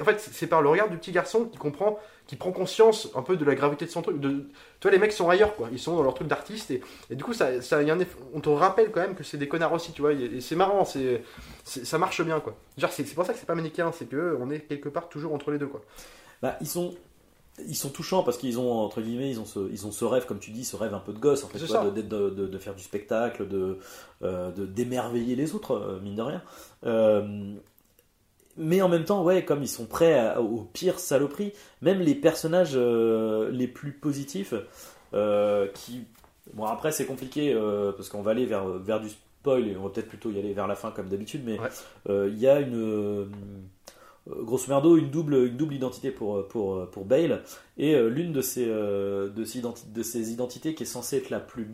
en fait, c'est par le regard du petit garçon qui comprend, qui prend conscience un peu de la gravité de son truc. De, toi, les mecs sont ailleurs, quoi. Ils sont dans leur truc d'artiste et, et, du coup, ça, ça y on te rappelle quand même que c'est des connards aussi, tu vois. Et, c'est marrant, c'est, ça marche bien, quoi. Genre, c'est, pour ça que c'est pas manichéen, c'est que on est quelque part toujours entre les deux, quoi. Bah, ils sont ils sont touchants parce qu'ils ont entre guillemets ils ont ce, ils ont ce rêve comme tu dis ce rêve un peu de gosse en fait de, de, faire du spectacle de euh, d'émerveiller les autres euh, mine de rien. Euh, mais en même temps ouais comme ils sont prêts au pire saloperie même les personnages les plus positifs qui bon après c'est compliqué parce qu'on va aller vers vers du spoil et on va peut-être plutôt y aller vers la fin comme d'habitude mais il y a une grosso merdo une double, une double identité pour, euh, pour, euh, pour Bale et l'une de ces, de, ces de ces identités qui est censée être la plus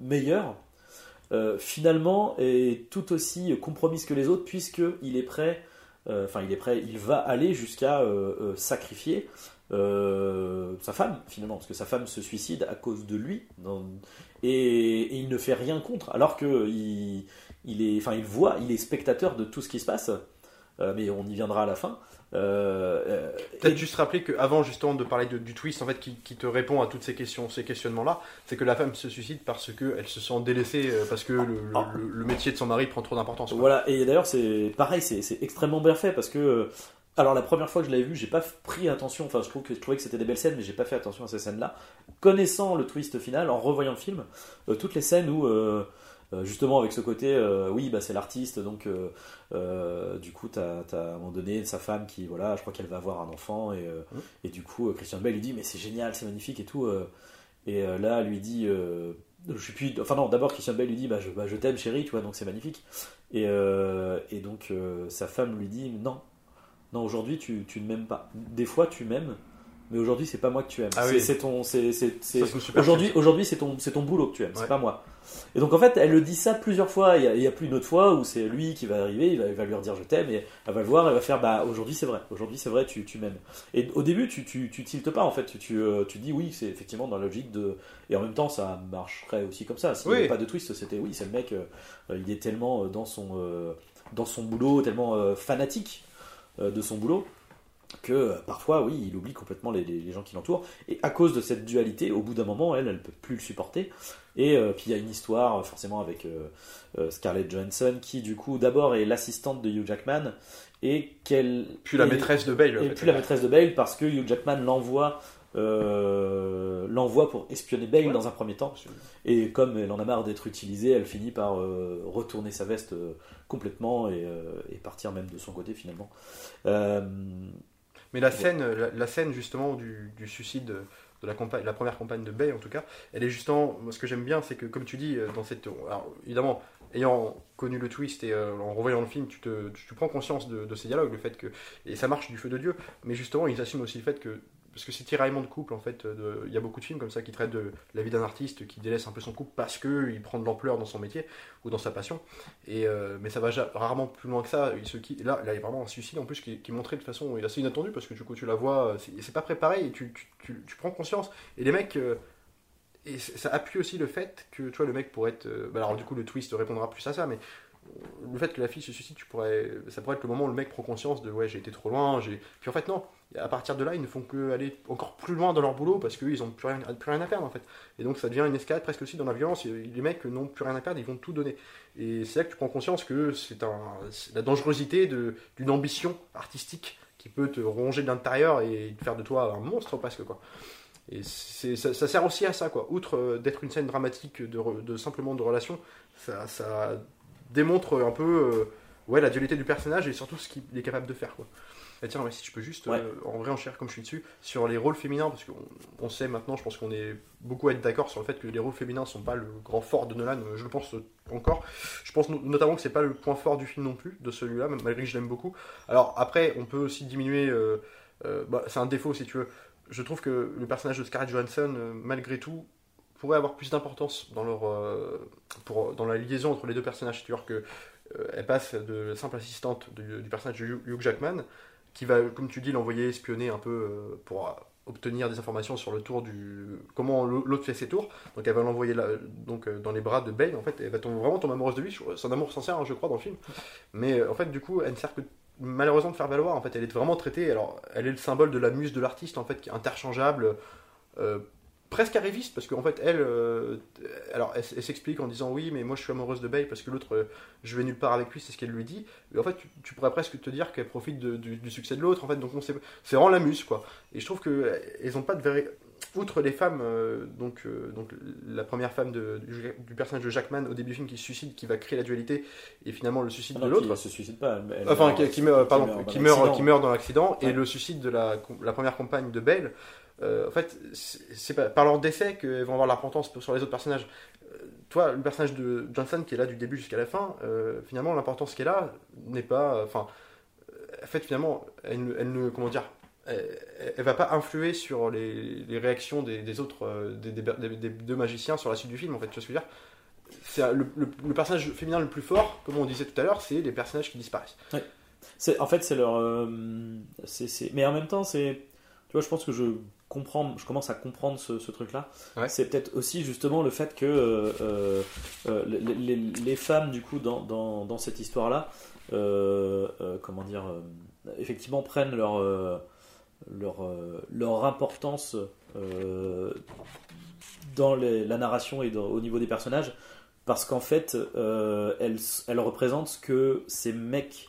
meilleure euh, finalement est tout aussi compromise que les autres puisque il est prêt, euh, enfin il est prêt, il va aller jusqu'à euh, sacrifier sa femme finalement parce que sa femme se suicide à cause de lui et, il ne fait rien contre alors que il, il est, enfin il voit, il est spectateur de tout ce qui se passe. Mais on y viendra à la fin. Euh, euh, Peut-être juste rappeler qu'avant justement de parler du twist en fait qui, te répond à toutes ces questions, ces questionnements là, c'est que la femme se suicide parce qu'elle se sent délaissée euh, parce que ah. le, métier de son mari prend trop d'importance. Voilà et d'ailleurs c'est pareil, c'est extrêmement bien fait parce que alors la première fois que je l'avais vu, j'ai pas pris attention. Enfin, je trouve que je trouvais que c'était des belles scènes, mais j'ai pas fait attention à ces scènes-là. Connaissant le twist final, en revoyant le film, toutes les scènes où euh, justement avec ce côté, euh, oui, bah, c'est l'artiste, donc euh, du coup, tu as, à un moment donné sa femme qui, voilà, je crois qu'elle va avoir un enfant, et, mmh. et du coup, Christian Bale lui dit, mais c'est génial, c'est magnifique et tout. et là, lui dit, je suis plus, enfin non, d'abord Christian Bale lui dit, bah, je, bah, je t'aime chérie, tu vois, donc c'est magnifique. Et, et donc sa femme lui dit, non, non, aujourd'hui tu, tu ne m'aimes pas. Des fois tu m'aimes, mais aujourd'hui c'est pas moi que tu aimes. Ah c'est ton, c'est, aujourd'hui, aujourd'hui c'est ton, c'est ton boulot que tu aimes, c'est pas moi. Et donc en fait, elle le dit ça plusieurs fois. Il y a, plus une autre fois où c'est lui qui va arriver, il va, lui redire je t'aime, et elle va le voir, elle va faire bah aujourd'hui c'est vrai, aujourd'hui c'est vrai, tu, tu m'aimes. Et au début, tu, tu, tu tiltes pas en fait, tu, tu, euh, tu dis oui, c'est effectivement dans la logique de. Et en même temps, ça marcherait aussi comme ça. S'il n'y avait pas de twist, c'était oui, c'est le mec, euh, il est tellement euh, dans son, dans son boulot, tellement fanatique de son boulot que euh, parfois, oui, il oublie complètement les, gens qui l'entourent. Et à cause de cette dualité, au bout d'un moment, elle, elle ne peut plus le supporter. Et euh, puis il y a une histoire, forcément, avec euh, Scarlett Johansson, qui du coup, d'abord est l'assistante de Hugh Jackman, et qu'elle. Puis la maîtresse de Bale. Et puis la maîtresse de Bale, parce que Hugh Jackman l'envoie. l'envoie pour espionner Bale dans un premier temps et comme elle en a marre d'être utilisée elle finit par retourner sa veste complètement et, et, partir même de son côté finalement mais la scène, la, scène justement du, suicide de la, première campagne de Bay en tout cas, elle est justement, ce que j'aime bien, c'est que comme tu dis, euh, dans cette, alors, évidemment, ayant connu le twist et euh, en revoyant le film, tu, te, tu, prends conscience de, de, ces dialogues, le fait que, et ça marche du feu de Dieu, mais justement, ils assument aussi le fait que parce que c'est tiraillement de couple en fait. Il y a beaucoup de films comme ça qui traitent de la vie d'un artiste qui délaisse un peu son couple parce qu'il prend de l'ampleur dans son métier ou dans sa passion. Et, euh, mais ça va rarement plus loin que ça. Il là, il y a vraiment un suicide en plus qui, est montré de façon assez inattendue parce que du coup tu la vois, c'est pas préparé et tu, prends conscience. Et les mecs. Euh, et ça appuie aussi le fait que tu vois le mec pourrait être euh, bah alors du coup le twist répondra plus à ça mais le fait que la fille se suicide tu pourrais ça pourrait être le moment où le mec prend conscience de ouais j'ai été trop loin puis en fait non à partir de là, ils ne font que aller encore plus loin dans leur boulot parce qu'ils n'ont plus rien, à perdre en fait. Et donc ça devient une escalade presque aussi dans la violence. Les mecs n'ont plus rien à perdre, ils vont tout donner. Et c'est là que tu prends conscience que c'est la dangerosité d'une ambition artistique qui peut te ronger de l'intérieur et faire de toi un monstre presque quoi. Et ça, sert aussi à ça quoi. Outre euh, d'être une scène dramatique de, simplement de relation, ça, ça démontre un peu euh, ouais, la dualité du personnage et surtout ce qu'il est capable de faire quoi. Et tiens, si tu peux juste euh, en vrai enchère comme je suis dessus sur les rôles féminins, parce qu'on sait maintenant, je pense qu'on est beaucoup à être d'accord sur le fait que les rôles féminins sont pas le grand fort de Nolan, je le pense encore. Je pense notamment que c'est pas le point fort du film non plus, de celui-là, malgré que je l'aime beaucoup. Alors après, on peut aussi diminuer, euh, euh, bah, c'est un défaut si tu veux. Je trouve que le personnage de Scarlett Johansson, malgré tout, pourrait avoir plus d'importance dans leur pour dans la liaison entre les deux personnages. C'est-à-dire que elle passe de simple assistante du, du personnage de Hugh Jackman qui va, comme tu dis, l'envoyer espionner un peu euh, pour obtenir des informations sur le tour du comment l'autre fait ses tours. Donc elle va l'envoyer donc euh, dans les bras de Bane. En fait, elle va tomber, vraiment tomber amoureuse de lui. C'est un amour sincère, hein, je crois, dans le film. Mais euh, en fait, du coup, elle ne sert que malheureusement de faire valoir. En fait, elle est vraiment traitée. Alors, elle est le symbole de la muse de l'artiste, en fait, qui est interchangeable presque arriviste parce qu'en fait elle euh, alors elle, s'explique en disant oui mais moi je suis amoureuse de Bay parce que l'autre euh, je vais nulle part avec lui c'est ce qu'elle lui dit. Mais en fait tu, pourrais presque te dire qu'elle profite du, succès de l'autre en fait. Donc c'est vraiment la muse quoi. Et je trouve que elles ont pas de vrai outre les femmes euh, donc donc la première femme de, du, personnage de Jackman au début du film qui se suicide qui va créer la dualité et finalement le suicide ah de l'autre. qui se suicide pas enfin qui, meurt pardon qui meurt, qui meurt dans l'accident et le suicide de la, la première compagne de Bale euh, en fait, c'est par leur décès qu'elles vont avoir l'importance sur les autres personnages. Euh, toi, le personnage de Johnson qui est là du début jusqu'à la fin, euh, finalement, l'importance qu'elle a n'est pas. Enfin, en fait, finalement, elle, ne. Comment dire elle, va pas influer sur les, réactions des, autres, des, deux magiciens sur la suite du film, en fait, tu vois ce que je veux dire? Le, personnage féminin le plus fort, comme on disait tout à l'heure, c'est les personnages qui disparaissent. C'est, en fait, c'est leur. euh, c'est- Mais en même temps, c'est. Tu vois, je pense que je comprends, je commence à comprendre ce, ce truc-là. Ouais. C'est peut-être aussi justement le fait que euh, euh, euh, les, les- les femmes, du coup, dans, dans, dans cette histoire-là, euh, comment dire, effectivement, prennent leur, leur, leur importance dans les- la narration et dans- au niveau des personnages. Parce qu'en fait, elles, elles représentent ce que ces mecs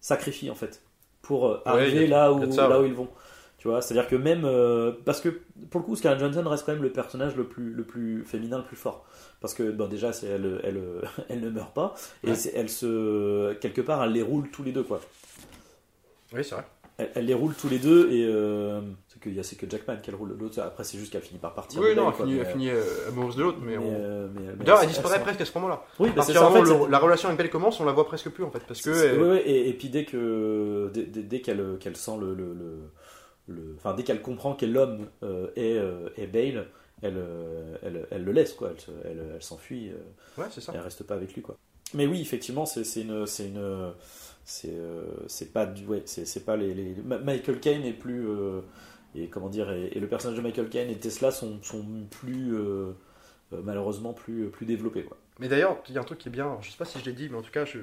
sacrifient en fait pour Ouais, arriver a- là ça, où ils vont. Tu vois, c'est-à-dire que même euh, parce que pour le coup, Scarlett Johansson reste quand même le personnage le plus le plus féminin, le plus fort. Parce que bon, déjà, c'est elle, elle, elle ne meurt pas et Ouais. elle se quelque part, elle les roule tous les deux quoi. Oui, c'est vrai. Elle, elle les roule tous les deux et euh, c'est que il y a c'est que Jackman qu'elle roule l'autre. Après, c'est juste qu'elle finit par partir. Oui, non, elle finit, elle finit, euh, amoureuse de l'autre, mais, mais, on... euh, mais- mais D'ailleurs, elle disparaît presque à ce moment-là. Oui, À bah, En fait, le- la relation avec Belle commence, on la voit presque plus en fait, parce que elle- ouais, et, et puis dès que dès, dès- dès qu'elle qu'elle sent le, le, le- le- enfin dès qu'elle comprend qu'est l'homme euh, est, euh, est Bale, elle, euh, elle, elle le laisse quoi, elle, elle, s'enfuit, ouais, c'est ça. elle reste pas avec lui quoi. Mais oui, effectivement, c'est c'est une c'est une c'est c'est pas du ouais, c'est c'est pas les, les- Michael Caine est plus et comment dire et, et le personnage de Michael Caine et Tesla sont sont plus malheureusement plus plus développés quoi. Mais d'ailleurs, il y a un truc qui est bien, je sais pas si je l'ai dit, mais en tout cas, je-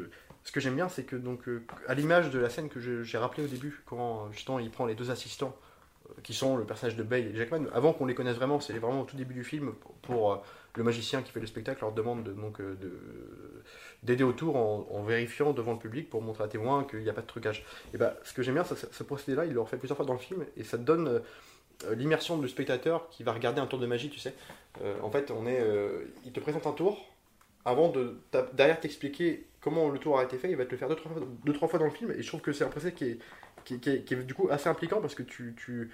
ce que j'aime bien, c'est que, donc, euh, à l'image de la scène que j'ai rappelé au début, quand justement il prend les deux assistants, euh, qui sont le personnage de Bale et Jackman, avant qu'on les connaisse vraiment, c'est vraiment au tout début du film, pour, euh, le magicien qui fait le spectacle leur demande de, donc, euh, de, d'aider autour en, en vérifiant devant le public pour montrer à témoin qu'il n'y a pas de trucage. Et bah, ce que j'aime bien, ce, procédé-là, il le refait plusieurs fois dans le film, et ça donne l'immersion du spectateur qui va regarder un tour de magie, tu sais. En fait, on est, il te présente un tour, avant de derrière t'expliquer comment le tour a été fait, il va te le faire deux trois fois, trois fois dans le film et je trouve que c'est un procès qui est, qui, est- qui est- du coup assez impliquant parce que tu, tu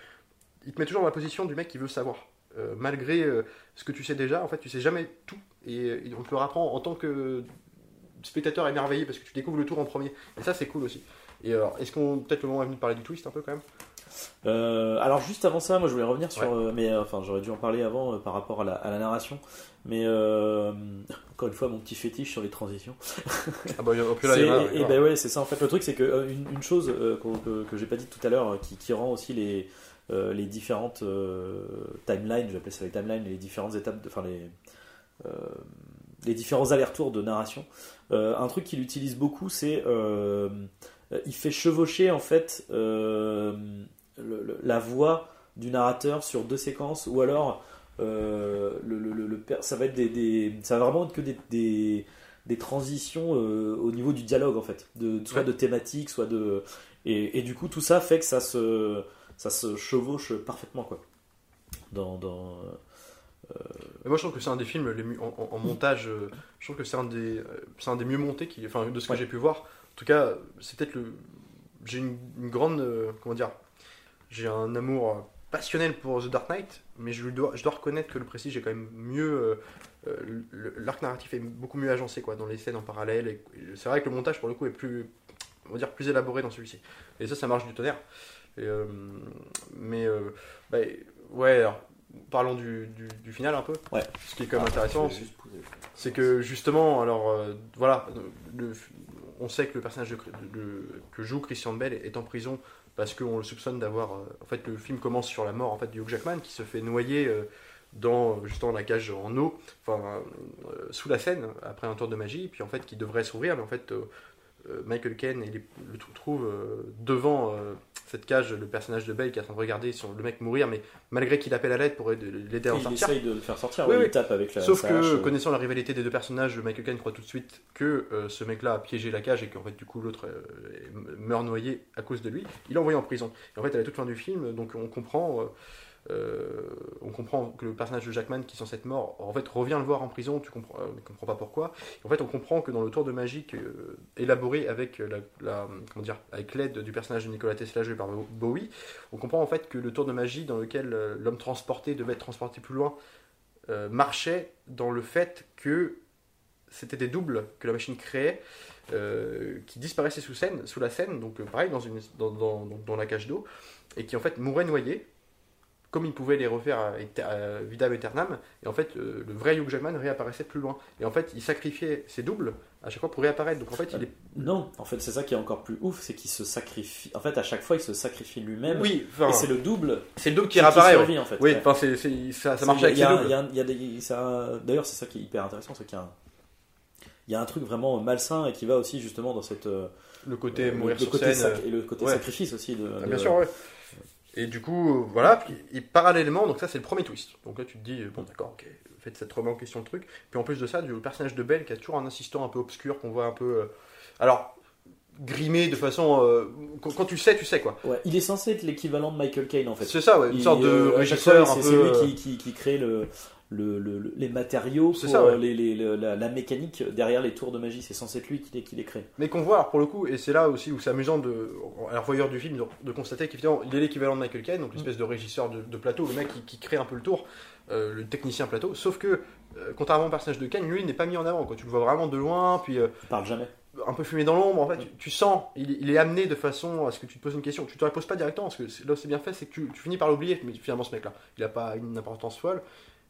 il te met toujours dans la position du mec qui veut savoir. Euh, malgré euh, ce que tu sais déjà en fait tu sais jamais tout et, et on te le rapprend en tant que spectateur émerveillé parce que tu découvres le tour en premier. Et ça c'est cool aussi. Et alors est-ce qu'on peut-être le moment est venu de parler du twist un peu quand même? Euh, alors juste avant ça, moi je voulais revenir sur, Ouais. euh, mais euh, enfin j'aurais dû en parler avant par rapport à la, à la narration, mais encore une fois mon petit fétiche sur les transitions. ah bah au plus là, C'est- il y en a, et d'accord. ben ouais, c'est ça en fait. Le truc c'est que une, une chose que, que j'ai pas dit tout à l'heure, qui, qui rend aussi les les différentes timelines, je vais appeler ça les timelines, les différentes étapes, de- enfin les les différents allers-retours de narration. Un truc qu'il utilise beaucoup, c'est il fait chevaucher en fait le- la voix du narrateur sur deux séquences, ou alors euh, le, le- ça va être des, des- ça va vraiment être que des, des, des transitions euh, au niveau du dialogue en fait, de, soit Ouais. de thématique, soit de et, et du coup tout ça fait que ça se ça se chevauche parfaitement quoi. Dans, dans Mais moi, je trouve que c'est un des films les en, montage. euh, je trouve que c'est un des, euh, c'est un des mieux montés, qui, enfin, de ce que Ouais. j'ai pu voir. En tout cas, c'est peut-être le. J'ai une, une grande, euh, comment dire, j'ai un amour euh, passionnel pour The Dark Knight, mais je dois, je dois reconnaître que le Prestige est quand même mieux. euh, euh, L'arc narratif est beaucoup mieux agencé, quoi, dans les scènes en parallèle. C'est vrai que le montage, pour le coup, est plus, on va dire, plus élaboré dans celui-ci. Et ça, ça marche du tonnerre. Et, euh, mais, euh, bah, ouais, alors, parlons du, du, du final un peu. Ouais. Ce qui est quand même intéressant, juste poser- c'est que justement, alors voilà, le- on sait que le personnage de- de- que joue Christian Bell est en prison parce qu'on le soupçonne d'avoir. euh, en fait, le film commence sur la mort en fait du Hugh Jackman qui se fait noyer euh, dans justement la cage en eau, enfin euh, sous la Seine après un tour de magie, puis en fait qui devrait s'ouvrir, mais en fait euh, euh, Michael Caine le trou- trouve euh, devant euh, cette cage le personnage de Bale qui est en train de regarder le mec mourir, mais malgré qu'il appelle à l'aide pour aider- l'aider à en Il sortir. essaye de le faire sortir, Oui, ouais, oui. il tape avec la Sauf sa que, hache, euh, connaissant la rivalité des deux personnages, Michael Caine croit tout de suite que euh, ce mec-là a piégé la cage et qu'en fait, du coup, l'autre euh, meurt noyé à cause de lui. Il est envoyé en prison. Et en fait, à la toute fin du film, donc on comprend, euh, on comprend que le personnage de Jackman, qui est censé mort, revient le voir en prison. Tu comprends, euh, comprends pas pourquoi. En fait, on comprend que dans le tour de magie euh, élaboré avec la, comment dire, avec l'aide du personnage de Nikola Tesla joué par Bowie, on comprend en fait que le tour de magie dans lequel l'homme transporté devait être transporté plus loin marchait dans le fait que c'était des doubles que la machine créait qui disparaissaient sous, scène, sous la scène, donc pareil dans, une, dans, dans, la cage d'eau, et qui en fait mouraient noyés comme il pouvait les refaire à, à Vidam Aeternam. Et en fait, euh, le vrai Hugh Jackman réapparaissait plus loin. Et en fait, il sacrifiait ses doubles à chaque fois pour réapparaître. Donc en fait, il est. Non, en fait, c'est ça qui est encore plus ouf, c'est qu'il se sacrifie. En fait, à chaque fois, il se sacrifie lui-même. Oui, Et c'est le double c'est le double qui qui réapparaît. ouais. survit, en fait. Oui, enfin, ça, marche avec il y ses a- doubles. D'ailleurs, c'est ça qui est hyper intéressant, c'est qu'il y a un, il y a un truc vraiment malsain et qui va aussi justement dans cette euh, Le côté mourir le sur côté scène. et le côté ouais. sacrifice aussi de, Ah, de- bien sûr, ouais. Et du coup, euh, voilà, et parallèlement, donc ça c'est le premier twist. Donc là tu te dis, euh, bon d'accord, ok, faites cette remet en question le truc. Puis en plus de ça, du le personnage de Belle qui a toujours un assistant un peu obscur qu'on voit un peu. euh, alors, grimé de façon. euh, quand, quand tu sais, tu sais quoi. Ouais, il est censé être l'équivalent de Michael Caine en fait. C'est ça, ouais, une Il- sorte de euh, à chaque régisseur un c'est peu. c'est lui euh, qui, qui, qui crée le, le- le- le- les matériaux pour ça, ouais. les, les- le- la, la mécanique derrière les tours de magie. C'est censé être lui qui les, qui les crée. Mais qu'on voit, alors pour le coup, et c'est là aussi où c'est amusant de, à la revoyure du film de, de constater qu'évidemment il est l'équivalent de Michael Caine, donc l'espèce de régisseur de, de plateau, le mec qui, qui crée un peu le tour, euh, le technicien plateau. Sauf que, euh, contrairement au personnage de Caine, lui il n'est pas mis en avant. Quoi. Tu le vois vraiment de loin, puis euh, Il parle jamais. un peu fumé dans l'ombre. En fait, tu, tu sens, il, il est amené de façon à ce que tu te poses une question. Tu te la poses pas directement, parce que là où c'est bien fait, c'est que tu, tu finis par l'oublier. Mais finalement, ce mec-là, il a pas une importance folle.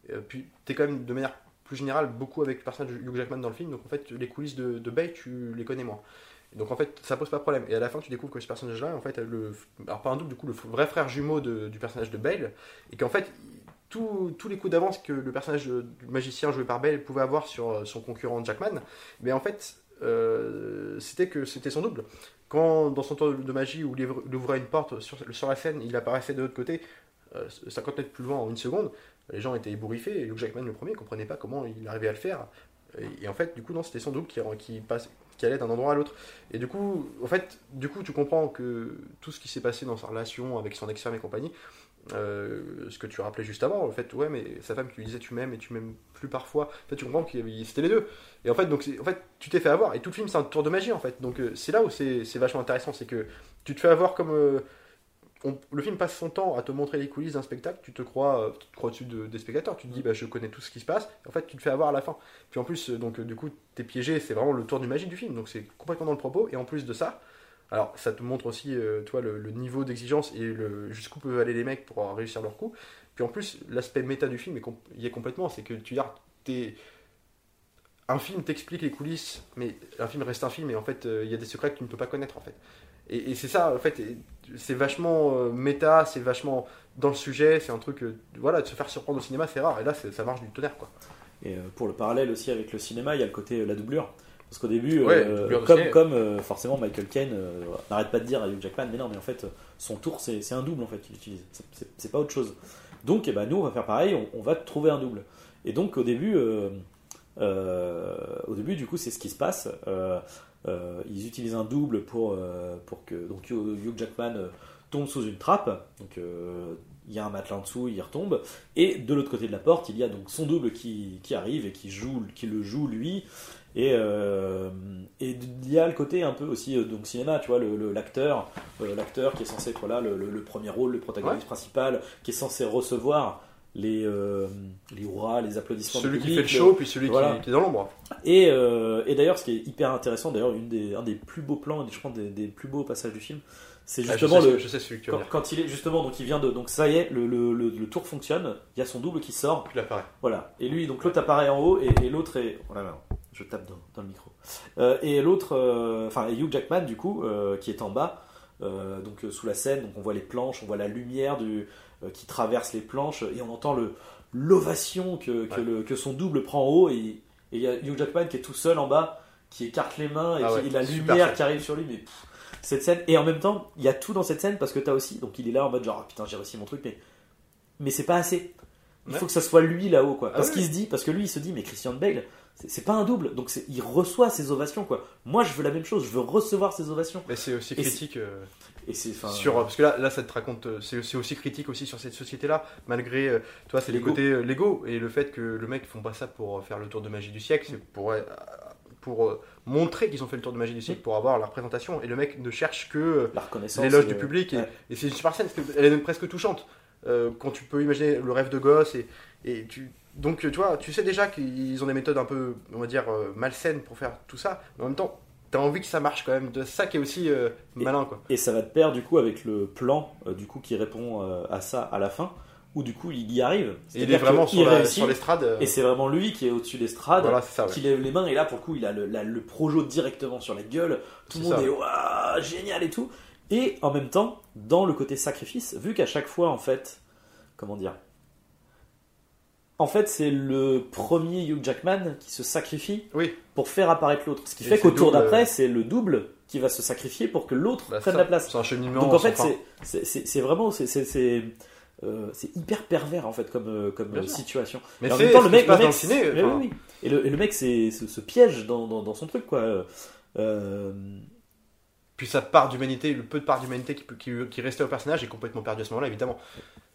Euh, puis t'es quand même de manière plus générale beaucoup avec le personnage de Hugh Jackman dans le film, donc en fait les coulisses de, de Bay tu les connais moins. Donc en fait ça pose pas de problème. Et à la fin tu découvres que ce personnage-là, en fait, le, alors pas un double, du coup le vrai frère jumeau du personnage de Bale, et qu'en fait tous tous les coups d'avance que le personnage du magicien joué par Bale pouvait avoir sur euh, son concurrent Jackman, mais en fait euh, c'était que c'était son double. Quand dans son tour de magie où il ouvrait une porte sur, sur la scène, il apparaissait de l'autre côté, euh, 50 mètres plus loin en une seconde, les gens étaient ébouriffés, et Hugh Jackman le premier comprenait pas comment il arrivait à le faire. Et, en fait, du coup, non, c'était son double qui, passe, qui allait d'un endroit à l'autre. Et du coup, en fait, du coup, tu comprends que tout ce qui s'est passé dans sa relation avec son ex-femme et compagnie, euh, ce que tu rappelais juste avant, en fait, ouais, mais sa femme qui lui disait tu m'aimes et tu m'aimes plus parfois, en fait, tu comprends que c'était les deux. Et en fait, donc, en fait, tu t'es fait avoir. Et tout le film, c'est un tour de magie, en fait. Donc, euh, c'est là où c'est vachement intéressant, c'est que tu te fais avoir comme. euh, le film passe son temps à te montrer les coulisses d'un spectacle, tu te crois, euh, crois au-dessus de- des spectateurs, tu te dis bah, je connais tout ce qui se passe, en fait tu te fais avoir à la fin. Puis en plus, euh, donc euh, du coup, t'es piégé, c'est vraiment le tour du magie du film, donc c'est complètement dans le propos, et en plus de ça, alors ça te montre aussi toi, le, niveau d'exigence et jusqu'où peuvent aller les mecs pour réussir leur coup. Puis en plus, l'aspect méta du film y est complètement, c'est que tu t'es. Un film t'explique les coulisses, mais un film reste un film, et en fait, il y a des secrets que tu ne peux pas connaître en fait. Et, c'est ça, en fait, c'est vachement euh, méta, c'est vachement dans le sujet, c'est un truc, euh, voilà, de se faire surprendre au cinéma, c'est rare, et là, ça marche du tonnerre, quoi. Et euh, pour le parallèle aussi avec le cinéma, il y a le côté euh, la doublure. Parce qu'au début, Ouais, euh, comme, euh, forcément Michael Caine euh, n'arrête pas de dire à Hugh Jackman, mais non, mais en fait, son tour, c'est un double en fait qu'il utilise. C'est- pas autre chose. Donc, eh ben, nous, on va faire pareil, on, on va trouver un double. Et donc, au début, au début, du coup, c'est ce qui se passe. Euh, ils utilisent un double pour, euh, pour que donc, Hugh Jackman euh, tombe sous une trappe. Donc, il y a un matelas en dessous, il y retombe. Et de l'autre côté de la porte, il y a donc son double qui, qui arrive et qui, joue, qui le joue lui. Et, euh, et il y a le côté un peu aussi euh, donc cinéma, tu vois, le- le- l'acteur, euh, l'acteur qui est censé être là, le, le- le premier rôle, le protagoniste principal, qui est censé recevoir les euh, les hurrahs, les applaudissements Celui qui fait le show, puis celui qui- voilà. qui, est dans l'ombre. et, euh, et d'ailleurs, ce qui est hyper intéressant, d'ailleurs, des, un des plus beaux plans, je pense des, des plus beaux passages du film, c'est Ah, je, justement sais, le, je sais celui que tu veux quand, quand il est justement, donc il vient de, donc ça y est, le, le, le, le tour fonctionne, il y a son double qui sort, Il apparaît. voilà. Et lui, donc l'autre apparaît en haut et, et l'autre est, voilà, non, je tape dans, dans le micro. Euh, et l'autre, euh, enfin, Hugh Jackman du coup, qui est en bas, donc sous la scène, donc on voit les planches, on voit la lumière du, qui traverse les planches et on entend le l'ovation que, que, Ouais. le, que son double prend en haut et il y a Hugh Jackman qui est tout seul en bas, qui écarte les mains et Ah qui ouais, et la lumière qui arrive sur lui, mais pff, cette scène et en même temps il y a tout dans cette scène parce que t'as aussi donc il est là en mode genre Ah, putain j'ai réussi mon truc mais mais c'est pas assez il Ouais. faut que ça soit lui là-haut quoi Ah parce oui. qu'il se dit parce que lui il se dit mais Christian Bale c'est pas un double donc il reçoit ses ovations quoi moi je veux la même chose je veux recevoir ces ovations Mais c'est aussi critique euh, et c'est enfin sur. Parce que là, là, ça te raconte. euh, C'est aussi critique aussi sur cette société-là, malgré. euh, toi, c'est le côté l'ego et le fait que le mec, font pas ça pour faire le tour de magie du siècle, c'est pour. pour montrer qu'ils ont fait le tour de magie du siècle pour avoir la représentation et le mec ne cherche que la reconnaissance l'éloge du public et, ouais. et c'est une super scène parce qu'elle est même presque touchante Euh, quand tu peux imaginer le rêve de gosse et, et tu donc tu vois tu sais déjà qu'ils ont des méthodes un peu on va dire euh, malsaines pour faire tout ça mais en même temps t'as envie que ça marche quand même de ça qui est aussi euh, malin quoi Et ça va de pair du coup avec le plan euh, du coup qui répond euh, à ça à la fin. où du coup il y arrive. Et il est vraiment sur l'estrade. euh, Et c'est vraiment lui qui est au-dessus Voilà, c'est ça. ouais. qui lève les mains, et là pour le coup il a le, la- le projo directement sur la gueule, tout le monde ça. est waouh, génial et tout. Et en même temps, dans le côté sacrifice, vu qu'à chaque fois en fait, comment dire, en fait c'est le premier Hugh Jackman qui se sacrifie Oui, pour faire apparaître l'autre. Ce qui Et fait qu'au tour d'après, euh, c'est le double qui va se sacrifier pour que l'autre bah, prenne ça, la place. C'est un cheminement. Donc en fait, c'est- vraiment c'est euh, c'est hyper pervers en fait comme euh, comme situation. Mais Et en même temps, le mec, le mec, le ciné. Mais oui, oui. Et le, et le mec c'est se, piège dans, dans, dans son truc quoi. Euh, Puis sa part d'humanité, le peu de part d'humanité qui, qui restait au personnage est complètement perdu à ce moment-là, évidemment.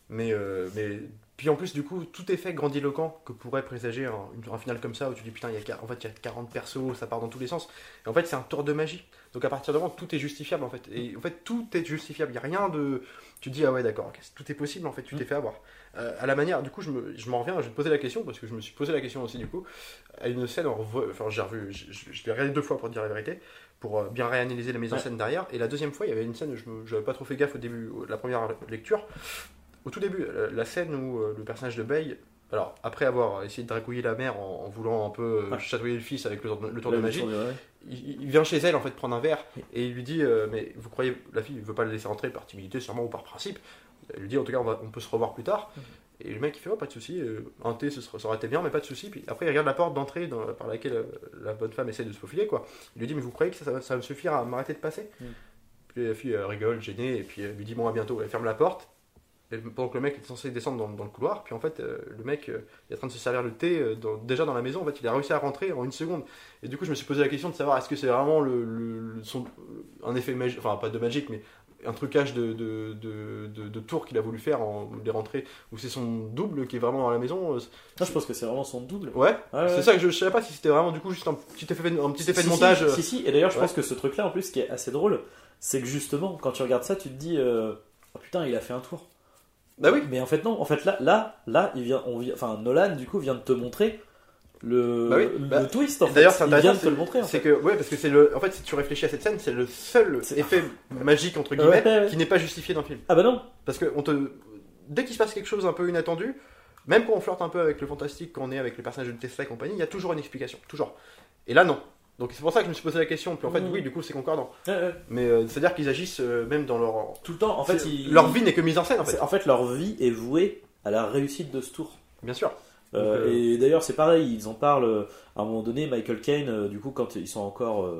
Mais, euh, mais puis en plus, du coup, tout est fait grandiloquent que pourrait présager un, un final comme ça où tu dis putain, il y a, en fait, il y a 40 persos, ça part dans tous les sens. Et en fait, c'est un tour de magie. Donc à partir de moment, tout est justifiable en fait. Et en fait, tout est justifiable. Il n'y a rien de. Tu dis ah ouais, d'accord, tout est possible en fait, tu t'es fait avoir. Euh, à la manière, du coup, je me- je m'en reviens, je vais te poser la question parce que je me suis posé la question aussi du coup. À une scène, en revo- enfin, j'ai revu, je, je- je l'ai regardé deux fois pour te dire la vérité pour euh, bien réanalyser la mise en scène derrière. Et la deuxième fois, il y avait une scène je n'avais pas trop fait gaffe au début, au- la première lecture. Au tout début, la, la scène où euh, le personnage de Bay, alors après avoir essayé de dragouiller la mère en, en voulant un peu euh, chatouiller le fils avec le, tour de- le tour le de magie, tour de- ouais. il, il vient chez elle en fait prendre un verre et il lui dit euh, mais vous croyez la fille ne veut pas le laisser rentrer par timidité sûrement ou par principe. Elle lui dit en tout cas on, va- on peut se revoir plus tard. Et le mec il fait oh pas de souci euh, un thé ce serait- ça aurait été bien mais pas de souci. Puis après il regarde la porte d'entrée par laquelle euh, la bonne femme essaie de se faufiler quoi. Il lui dit mais vous croyez que ça, ça va, ça va me suffire à m'arrêter de passer? Mm. puis la fille euh, rigole gênée et puis elle lui dit bon à bientôt. Elle ferme la porte et pendant que le mec est censé descendre dans, dans le couloir, puis en fait, euh, le mec euh, est en train de se servir le thé euh, dans- déjà dans la maison. En fait, il a réussi à rentrer en une seconde. Et du coup, je me suis posé la question de savoir est-ce que c'est vraiment le, son- un effet magique, enfin pas de magique, mais un trucage de, de, de, de- de tour qu'il a voulu faire en les rentrées, ou c'est son double qui est vraiment dans la maison. Non, je pense que c'est vraiment son double. Ouais, c'est ça que je, je savais pas si c'était vraiment du coup juste un petit effet, un petit effet Si, de montage. Si, si. Et d'ailleurs, je Ouais. pense que ce truc-là, en plus, qui est assez drôle, c'est que justement, quand tu regardes ça, tu te dis, oh putain, il a fait un tour. Bah oui. Mais en fait, non. En fait, là, là, là, il vient, on vient, enfin, Nolan, du coup, vient de te montrer le, Bah oui, le bah, twist. En fait. D'ailleurs, c'est intéressant. de te le montrer. En C'est fait. que, ouais, parce que c'est le. En fait, si tu réfléchis à cette scène, c'est le seul effet magique, entre guillemets, Ouais, ouais. qui n'est pas justifié dans le film. Ah bah non. Parce que on te... dès qu'il se passe quelque chose un peu inattendu, même quand on flirte un peu avec le fantastique, quand on est avec les personnages de Tesla et compagnie, il y a toujours une explication. Toujours. Et là, non. Donc c'est pour ça que je me suis posé la question. Puis en fait, oui, du coup, c'est concordant. Mais euh, c'est-à-dire qu'ils agissent euh, même dans leur. Tout le temps. En fait, ils- Leur vie n'est que mise en scène, en fait. en fait, leur vie est vouée à la réussite de ce tour. Bien sûr. Euh, Donc, Et d'ailleurs, c'est pareil, ils en parlent à un moment donné. Michael Caine, du coup, quand ils sont encore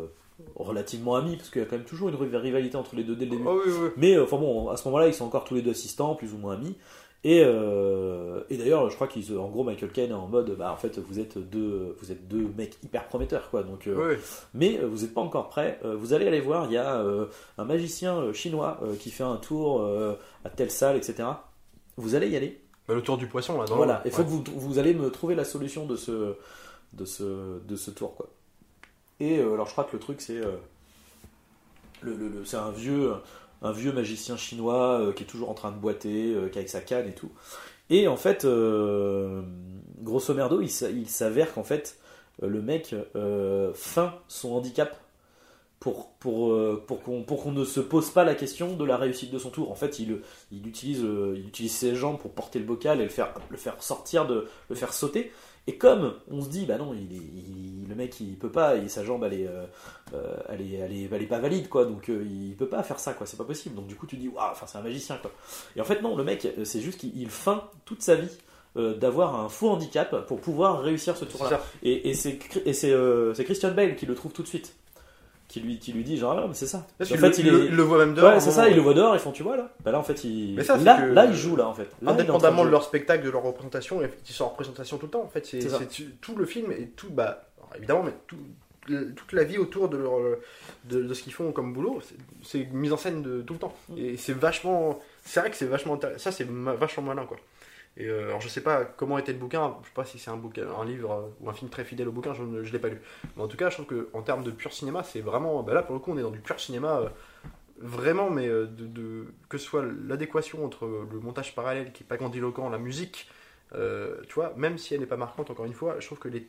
relativement amis, parce qu'il y a quand même toujours une rivalité entre les deux dès le début. Oh, oui, oui. Mais enfin bon, à ce moment-là, ils sont encore tous les deux assistants, plus ou moins amis. Et, euh, et d'ailleurs, je crois qu'ils, en gros, Michael Caine est en mode, bah en fait, vous êtes deux, vous êtes deux mecs hyper prometteurs, quoi. Donc, euh, oui, mais euh, vous n'êtes pas encore prêts. Vous allez aller voir, il y a euh, un magicien chinois qui fait un tour à telle salle, etc. Vous allez y aller. Bah, le tour du poisson, là. Dans Voilà, il ouais. faut que vous, vous allez me trouver la solution de ce, de ce, de ce tour, quoi. Et alors, je crois que le truc, c'est. le, le- le- c'est un vieux, un vieux magicien chinois euh, qui est toujours en train de boiter, euh, qui avec sa canne et tout. Et en fait, euh, grosso merdo, il, s'a- il s'avère qu'en fait, le mec feint son handicap pour, qu'on ne se pose pas la question de la réussite de son tour. En fait, il, il, utilise, il utilise ses jambes pour porter le bocal et le faire, le faire sortir, de, le faire sauter. Et comme on se dit, bah non, il est, il- le mec il peut pas, et sa jambe elle est, euh, euh, elle est, elle est, elle est pas valide quoi, donc euh, il peut pas faire ça quoi, c'est pas possible. Donc du coup tu dis, waouh, enfin c'est un magicien quoi. Et en fait non, le mec c'est juste qu'il il feint toute sa vie euh, d'avoir un faux handicap pour pouvoir réussir ce tour-là. Et, et c'est et c'est c'est Christian Bale qui le trouve tout de suite, qui lui, qui lui dit genre ah c'est ça. Parce en fait le- il il le- est il le voit même dehors. Ouais, c'est ça, ils le voient dehors, ils font, tu vois là Bah là, en fait, ils... Mais ça, là, que- là, ils jouent, là, en fait. Là, il Indépendamment de leur spectacle, de leur représentation, ils sont en représentation tout le temps. En fait, c'est tout le film et tout, bah, évidemment, mais tout- toute la vie autour de, leur, de, de ce qu'ils font comme boulot, c'est- mise en scène de tout le temps. Mm. Et c'est vachement, c'est vrai que c'est vachement, ça c'est vachement malin quoi. Et euh, alors je sais pas comment était le bouquin, je sais pas si c'est un bouquin, un livre euh, ou un film très fidèle au bouquin, je ne l'ai pas lu. Mais en tout cas, je trouve que en termes de pur cinéma, c'est vraiment, bah là pour le coup, on est dans du pur cinéma. euh, Vraiment, mais de, que ce soit l'adéquation entre le montage parallèle qui est pas grandiloquent, la musique, tu vois, même si elle n'est pas marquante, encore une fois, je trouve que il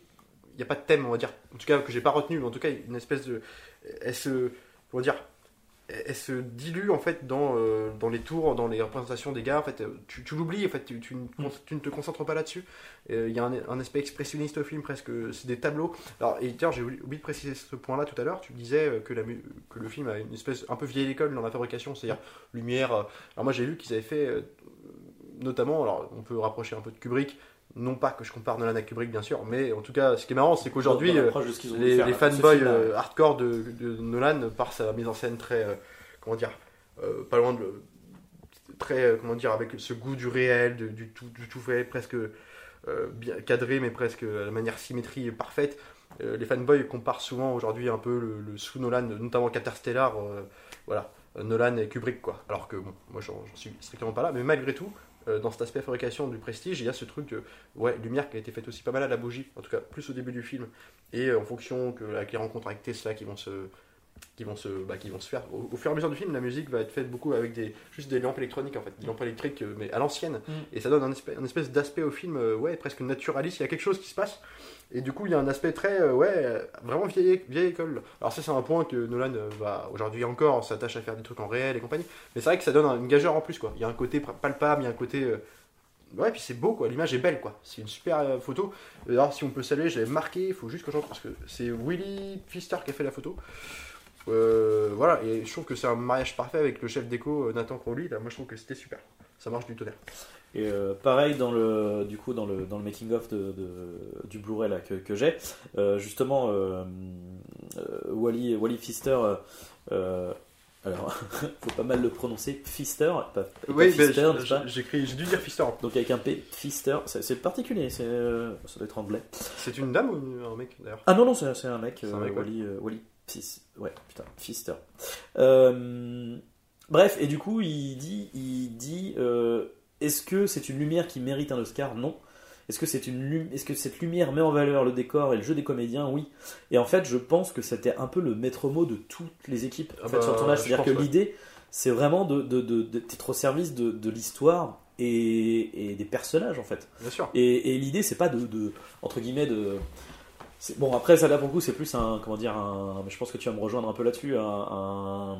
n'y a pas de thème, on va dire, en tout cas que j'ai pas retenu, mais en tout cas une espèce de, se, comment dire, elle se dilue en fait dans, euh, dans les tours, dans les représentations des gars. En fait, euh, tu, tu l'oublies, en fait, tu, tu, ne, con- tu ne te concentres pas là-dessus. Euh, Il y a un, un aspect expressionniste au film, presque. C'est des tableaux. Alors, et tiens, j'ai oublié de préciser ce point-là tout à l'heure. Tu disais que, la, mu- que le film a une espèce un peu vieille école dans la fabrication, c'est-à-dire lumière. Alors, moi, j'ai lu qu'ils avaient fait, euh, notamment, alors on peut rapprocher un peu de Kubrick. Non pas que je compare Nolan à Kubrick, bien sûr, mais en tout cas, ce qui est marrant, c'est qu'aujourd'hui, euh, ce les, fanboys euh, hardcore de, de Nolan par sa mise en scène très euh, comment dire euh, pas loin de très comment dire avec ce goût du réel de- du tout du tout fait presque euh, bien cadré mais presque à la manière symétrie parfaite. Les fanboys comparent souvent aujourd'hui un peu le, le sous Nolan notamment Caterstellar voilà Nolan et Kubrick quoi. Alors que bon moi j'en suis strictement pas là mais malgré tout euh, dans cet aspect fabrication du prestige, il y a ce truc de ouais, lumière qui a été faite aussi pas mal à la bougie, en tout cas plus au début du film, et en fonction que avec les rencontres avec Tesla qui vont se qui vont se bah, qui vont se faire. Au, au fur et à mesure du film la musique va être faite beaucoup avec des juste des lampes électroniques en fait. Des lampes électriques euh, mais à l'ancienne. Mm. et ça donne un espèce, un espèce d'aspect au film euh, ouais presque naturaliste. Il y a quelque chose qui se passe. Et du coup il y a un aspect très euh, ouais vraiment vieille, vieille école. Alors ça c'est un point que Nolan va aujourd'hui encore s'attache à faire des trucs en réel et compagnie. Mais c'est vrai que ça donne un- une gageure en plus quoi. Il y a un côté palpable il y a un côté euh, Ouais, puis c'est beau quoi, l'image est belle quoi. C'est une super euh, photo. Alors, si on peut saluer, je l'avais marqué, il faut juste que j'entre parce que c'est Willy Pfister qui a fait la photo. Euh, voilà, et je trouve que c'est un mariage parfait avec le chef déco euh, Nathan Crowley. Là, moi je trouve que c'était super. Ça marche du tonnerre. Et euh, pareil dans le du coup dans le dans le making of de, de- du Blu-ray là que, que j'ai euh, justement Wally Wally Pfister alors faut pas mal le prononcer Pfister pas, Oui, Pfister, n'est-ce pas j'écris, j'ai dû dire Pfister. donc avec un P Pfister c'est particulier c'est ça doit être anglais C'est une dame ou un mec d'ailleurs? Ah non non c'est c'est un mec, C'est un mec, ouais. Wally euh, Wally Ouais putain Pfister Euh, bref et du coup il dit il dit euh, est-ce que c'est une lumière qui mérite un Oscar? Non. Est-ce que, c'est une Est-ce que cette lumière met en valeur le décor et le jeu des comédiens? Oui. Et en fait, je pense que c'était un peu le maître mot de toutes les équipes en Ah fait, bah, sur le tournage. je C'est-à-dire que ouais. l'idée, c'est vraiment de, de, de- d'être au service de, de l'histoire et, et des personnages, en fait. Bien sûr. Et, et l'idée, c'est pas de, de- entre guillemets, de. Bon, après, ça là pour le coup, c'est plus un. Comment dire un, mais Je pense que tu vas me rejoindre un peu là-dessus. Un,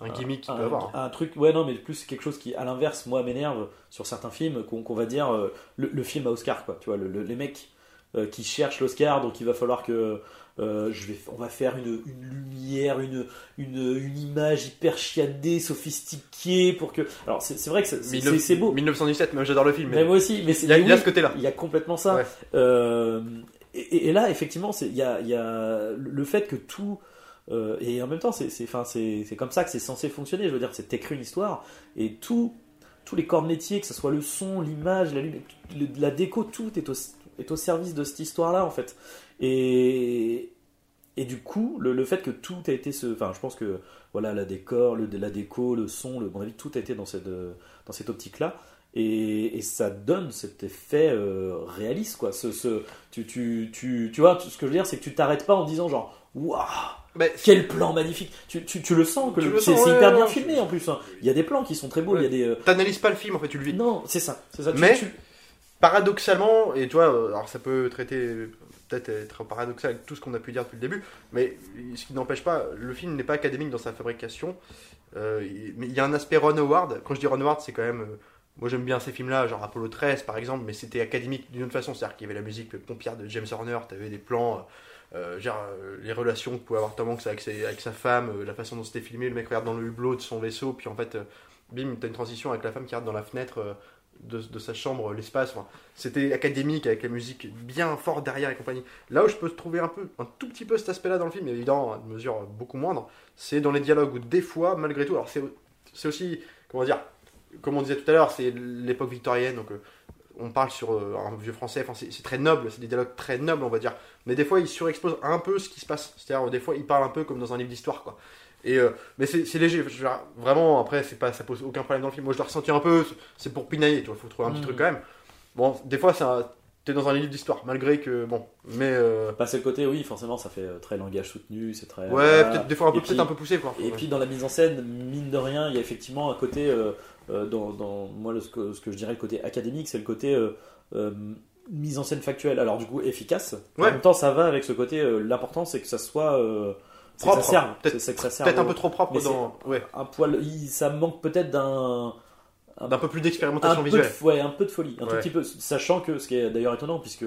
un, gimmick qu'il un, peut avoir. un truc, ouais, non, mais plus quelque chose qui, à l'inverse, moi, m'énerve sur certains films, qu'on va dire euh, le, le film à Oscar, quoi. Tu vois, le- le- les mecs euh, qui cherchent l'Oscar, donc il va falloir que. euh, je vais, on va faire une, une lumière, une, une, une image hyper chiadée, sophistiquée pour que. Alors c'est vrai que c'est- c'est 19- c'est beau. 1917, même j'adore le film. Mais Mais moi aussi, mais il y a, mais il y a oui, ce côté-là. il y a complètement ça. Ouais. Euh, et, là, effectivement, il y a, le fait que tout. euh, et en même temps, c'est comme ça que c'est censé fonctionner. Je veux dire, c'est t'écris une histoire et tout, tous les corps de métier, que ce soit le son, l'image, la, déco, tout est au, service de cette histoire-là, en fait. Et, du coup, le, fait que tout a été. Enfin, je pense que voilà, la décor, la déco, le son, le, mon avis, tout a été dans cette, dans cette optique-là. Et, et ça donne cet effet euh, réaliste, quoi. Ce, ce, tu, tu, tu, tu vois, ce que je veux dire, c'est que tu t'arrêtes pas en disant genre, waouh, Mais quel plan magnifique. Tu, tu, tu le sens que c'est ouais, hyper ouais, bien ouais. filmé en plus. hein. Il y a des plans qui sont très beaux. Il y a des. euh, t'analyses pas le film en fait, tu le vis. Non, c'est ça, c'est ça. Mais- paradoxalement, et tu vois, euh, alors ça peut traiter, peut-être être paradoxal avec tout ce qu'on a pu dire depuis le début, mais ce qui n'empêche pas, le film n'est pas académique dans sa fabrication, euh, il- mais il y a un aspect Ron Howard, quand je dis Ron Howard, c'est quand même, moi j'aime bien ces films-là, genre Apollo 13 par exemple, mais c'était académique d'une autre façon, c'est-à-dire qu'il y avait la musique pompière de James Horner, tu avais des plans, euh, genre euh, les relations que pouvait avoir Tom Hanks avec, avec sa femme, euh, la façon dont c'était filmé, le mec regarde dans le hublot de son vaisseau, puis en fait, euh, bim, t'as une transition avec la femme qui regarde dans la fenêtre euh, de, sa chambre, l'espace, enfin, c'était académique avec la musique bien fort derrière et compagnie. Là où je peux trouver un peu, un tout petit peu cet aspect-là dans le film, évidemment à une mesure beaucoup moindre, c'est dans les dialogues où des fois, malgré tout, alors c'est aussi, comment dire, comme on disait tout à l'heure, c'est l'époque victorienne, donc euh, on parle sur euh, un vieux français, enfin, c'est très noble, c'est des dialogues très nobles, on va dire, mais des fois il surexpose un peu ce qui se passe, c'est-à-dire des fois il parle un peu comme dans un livre d'histoire, quoi. Et euh, mais c'est léger, je veux dire, vraiment, après, c'est pas, ça pose aucun problème dans le film. Moi je l'ai ressenti un peu, c'est pour pinailler, tu vois, faut trouver un petit Mhm. truc quand même. Bon, des fois, t'es dans un livre d'histoire, malgré que, bon, mais. euh, Bah, le côté, oui, forcément, ça fait euh, très langage soutenu, c'est très. ouais, voilà. peut-être des fois un peu, peut-être un peu poussé, quoi. Et puis dans la mise en scène, mine de rien, il y a effectivement un côté, euh, euh, dans, dans- moi le- ce, que, ce que je dirais le côté académique, c'est le côté euh, euh, mise en scène factuelle. Alors du coup efficace. En Ouais. même temps, ça va avec ce côté. euh, L'important, c'est que ça soit euh, Propre, peut-être- un peu trop propre dans. Ouais, un poil. il- ça manque peut-être d'un. d'un peu plus d'expérimentation peu, visuelle. de, ouais, un peu de folie, un tout petit peu, sachant que ce qui est d'ailleurs étonnant, puisque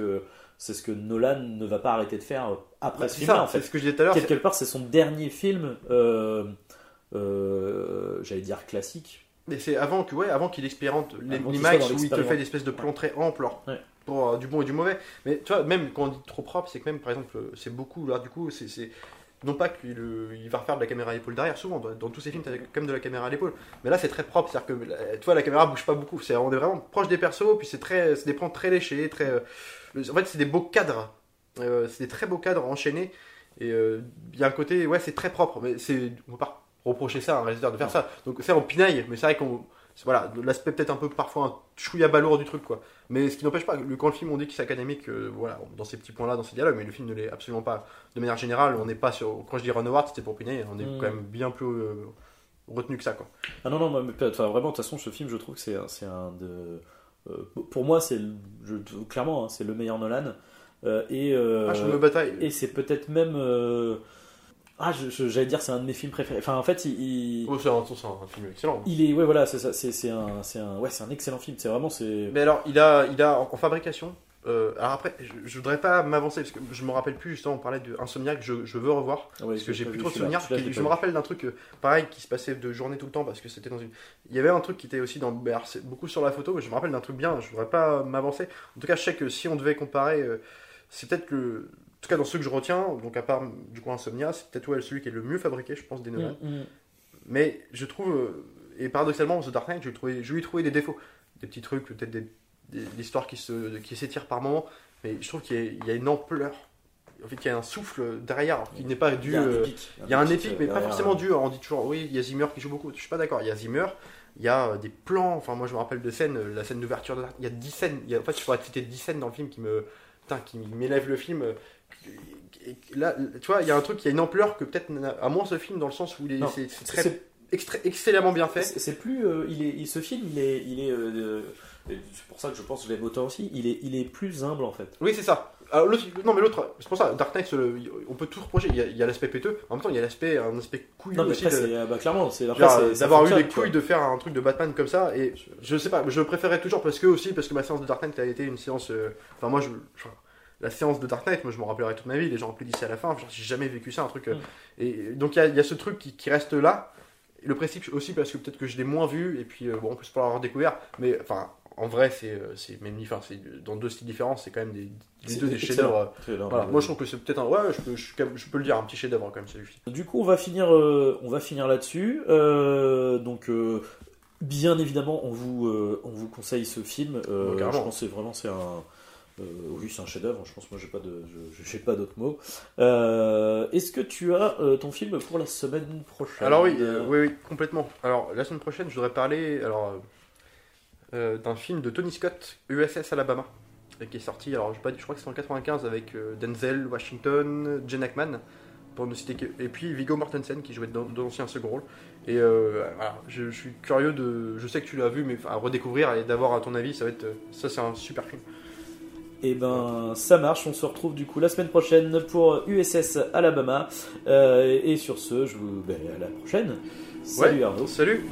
c'est ce que Nolan ne va pas arrêter de faire après ce film-là, ça, en c'est fait. ce que je disais tout à l'heure. Quelque part, c'est son dernier film, euh, euh, j'allais dire classique. Mais c'est avant que, ouais, avant qu'il expérimente l'IMAX où il te fait des espèces de plans très alors, Ouais. pour euh, du bon et du mauvais. Mais tu vois, même quand on dit trop propre, c'est que même par exemple, euh, c'est beaucoup là du coup, c'est non pas qu'il il va refaire de la caméra à l'épaule derrière. Souvent, dans, dans tous ces films, t'as quand même de la caméra à l'épaule. Mais là, c'est très propre, c'est-à-dire que euh, tu vois, la caméra bouge pas beaucoup. C'est on est vraiment proche des persos, puis c'est très, c'est des plans très léchés, très. en fait, c'est des beaux cadres. Euh, c'est des très beaux cadres enchaînés. Et euh, il y a un côté, ouais, c'est très propre. Mais c'est, on pas reprocher ça à un réalisateur de faire ça. Donc c'est on pinaille, mais c'est vrai qu'on voilà, l'aspect peut-être un peu parfois un chouïa balourd du truc quoi. Mais ce qui n'empêche pas, le, quand le film on dit qu'il est académique, euh, voilà, dans ces petits points-là, dans ces dialogues, mais le film ne l'est absolument pas. De manière générale, on n'est pas sur. Quand je dis Ron Howard, c'était pour pinailler, on est Mm. quand même bien plus euh, retenu que ça quoi. Ah non, non, mais, enfin, vraiment, de toute façon, ce film, je trouve que c'est un, c'est un de. euh, pour moi, c'est clairement, hein, c'est le meilleur Nolan. Et Ah, je me bataille. et c'est peut-être même. Ah, j'allais dire, c'est un de mes films préférés. Enfin, en fait, il. il- Oh, c'est un, un film excellent. il est, ouais, voilà, c'est un, c'est un, ouais, c'est un excellent film. C'est vraiment, c'est. Mais alors, il a, il a en, en fabrication. euh, alors après, je, je voudrais pas m'avancer parce que je me rappelle plus justement. On parlait de Insomniac, je, je veux revoir. Ouais, Parce que j'ai plus trop de souvenirs. Je me rappelle d'un truc, euh, pareil, qui se passait de journée tout le temps parce que c'était dans une. Il y avait un truc qui était aussi dans. alors, beaucoup sur la photo, mais je me rappelle d'un truc bien. Je voudrais pas m'avancer. En tout cas, je sais que si on devait comparer, euh, c'est peut-être le. En tout cas, dans ceux que je retiens, donc à part du coup Insomnia, c'est peut-être ouais, celui qui est le mieux fabriqué, je pense, des Nolan. Mm, mm. Mais je trouve, euh, et paradoxalement, The Dark Knight, je lui ai trouvé, je lui ai trouvé des défauts. Des petits trucs, peut-être des, des, des histoires qui se- qui s'étirent par moments, mais je trouve qu'il y, a- il y a une ampleur. En fait, il y a un souffle derrière, qu'il n'est pas dû. Il y a un euh, épique. il y a un épique, mais pas forcément dû. On dit toujours, oui, il y a Zimmer qui joue beaucoup. Je suis pas d'accord. Il y a Zimmer, il y a euh, des plans. Enfin, moi, je me rappelle de scènes, la scène d'ouverture. de- Il y a 10 scènes. Il y a, en fait, je pourrais te citer 10 scènes dans le film qui me. Putain, qui m'élèvent le film. Là, tu vois, il y a un truc, y a une ampleur que peut-être à moins ce film dans le sens où il est, c'est très excellemment bien fait. C'est plus, euh, il est, il- ce film, il est, il est, euh, euh, c'est pour ça que je pense que je l'aime autant aussi. Il est, il est plus humble en fait. Oui, c'est ça. Alors, non, mais l'autre, c'est pour ça, Dark Knight, le- on peut tout reprocher. Il y a, l'aspect péteux, en même temps, il y a l'aspect, un aspect couillu Non, mais aussi. après, de- c'est, bah, clairement, c'est d'avoir eu les couilles de faire un truc de Batman comme ça et je sais pas je préférais toujours parce que aussi parce que ma séance de Dark Knight a été une séance euh, enfin moi je, je- la séance de Dark Knight moi je m'en rappellerai toute ma vie les gens applaudissaient à la fin j'ai jamais vécu ça un truc euh, Mm. et donc il y a, il y a ce truc qui, qui reste là le principe aussi parce que peut-être que je l'ai moins vu et puis euh, bon on peut se pas l'avoir découvert mais enfin en vrai c'est euh, c'est même enfin c'est dans deux styles différents c'est quand même des les deux des chefs-d'œuvre euh, voilà moi je trouve que c'est peut-être un ouais je peux, je, je peux le dire un petit chef-d'œuvre quand même celui-ci Du coup, on va finir, euh, on va finir là-dessus. Euh, donc, euh, bien évidemment, on vous, euh, on vous conseille ce film. Euh, carrément. je pense que c'est vraiment c'est un, oui, c'est un chef-d'œuvre. Je pense moi, j'ai pas de, je, je- pas d'autres mots. Euh, est-ce que tu as euh, ton film pour la semaine prochaine? Alors oui, euh, oui, oui, complètement. Alors la semaine prochaine, je voudrais parler alors euh, euh, d'un film de Tony Scott, USS Alabama, euh, qui est sorti. Alors je, pas, je crois que c'est en 95 avec euh, Denzel Washington, Jen Ackman, pour ne citer que, et puis Viggo Mortensen qui jouait dans, dans un second rôle. Et euh, voilà, je, je suis curieux de, je sais que tu l'as vu, mais à redécouvrir et d'avoir à ton avis, ça va être, euh, ça c'est un super film. Et ben, ça marche. On se retrouve du coup la semaine prochaine pour USS Alabama. Euh, et sur ce, je vous, ben, à la prochaine. Salut Ouais. Arnaud. Salut.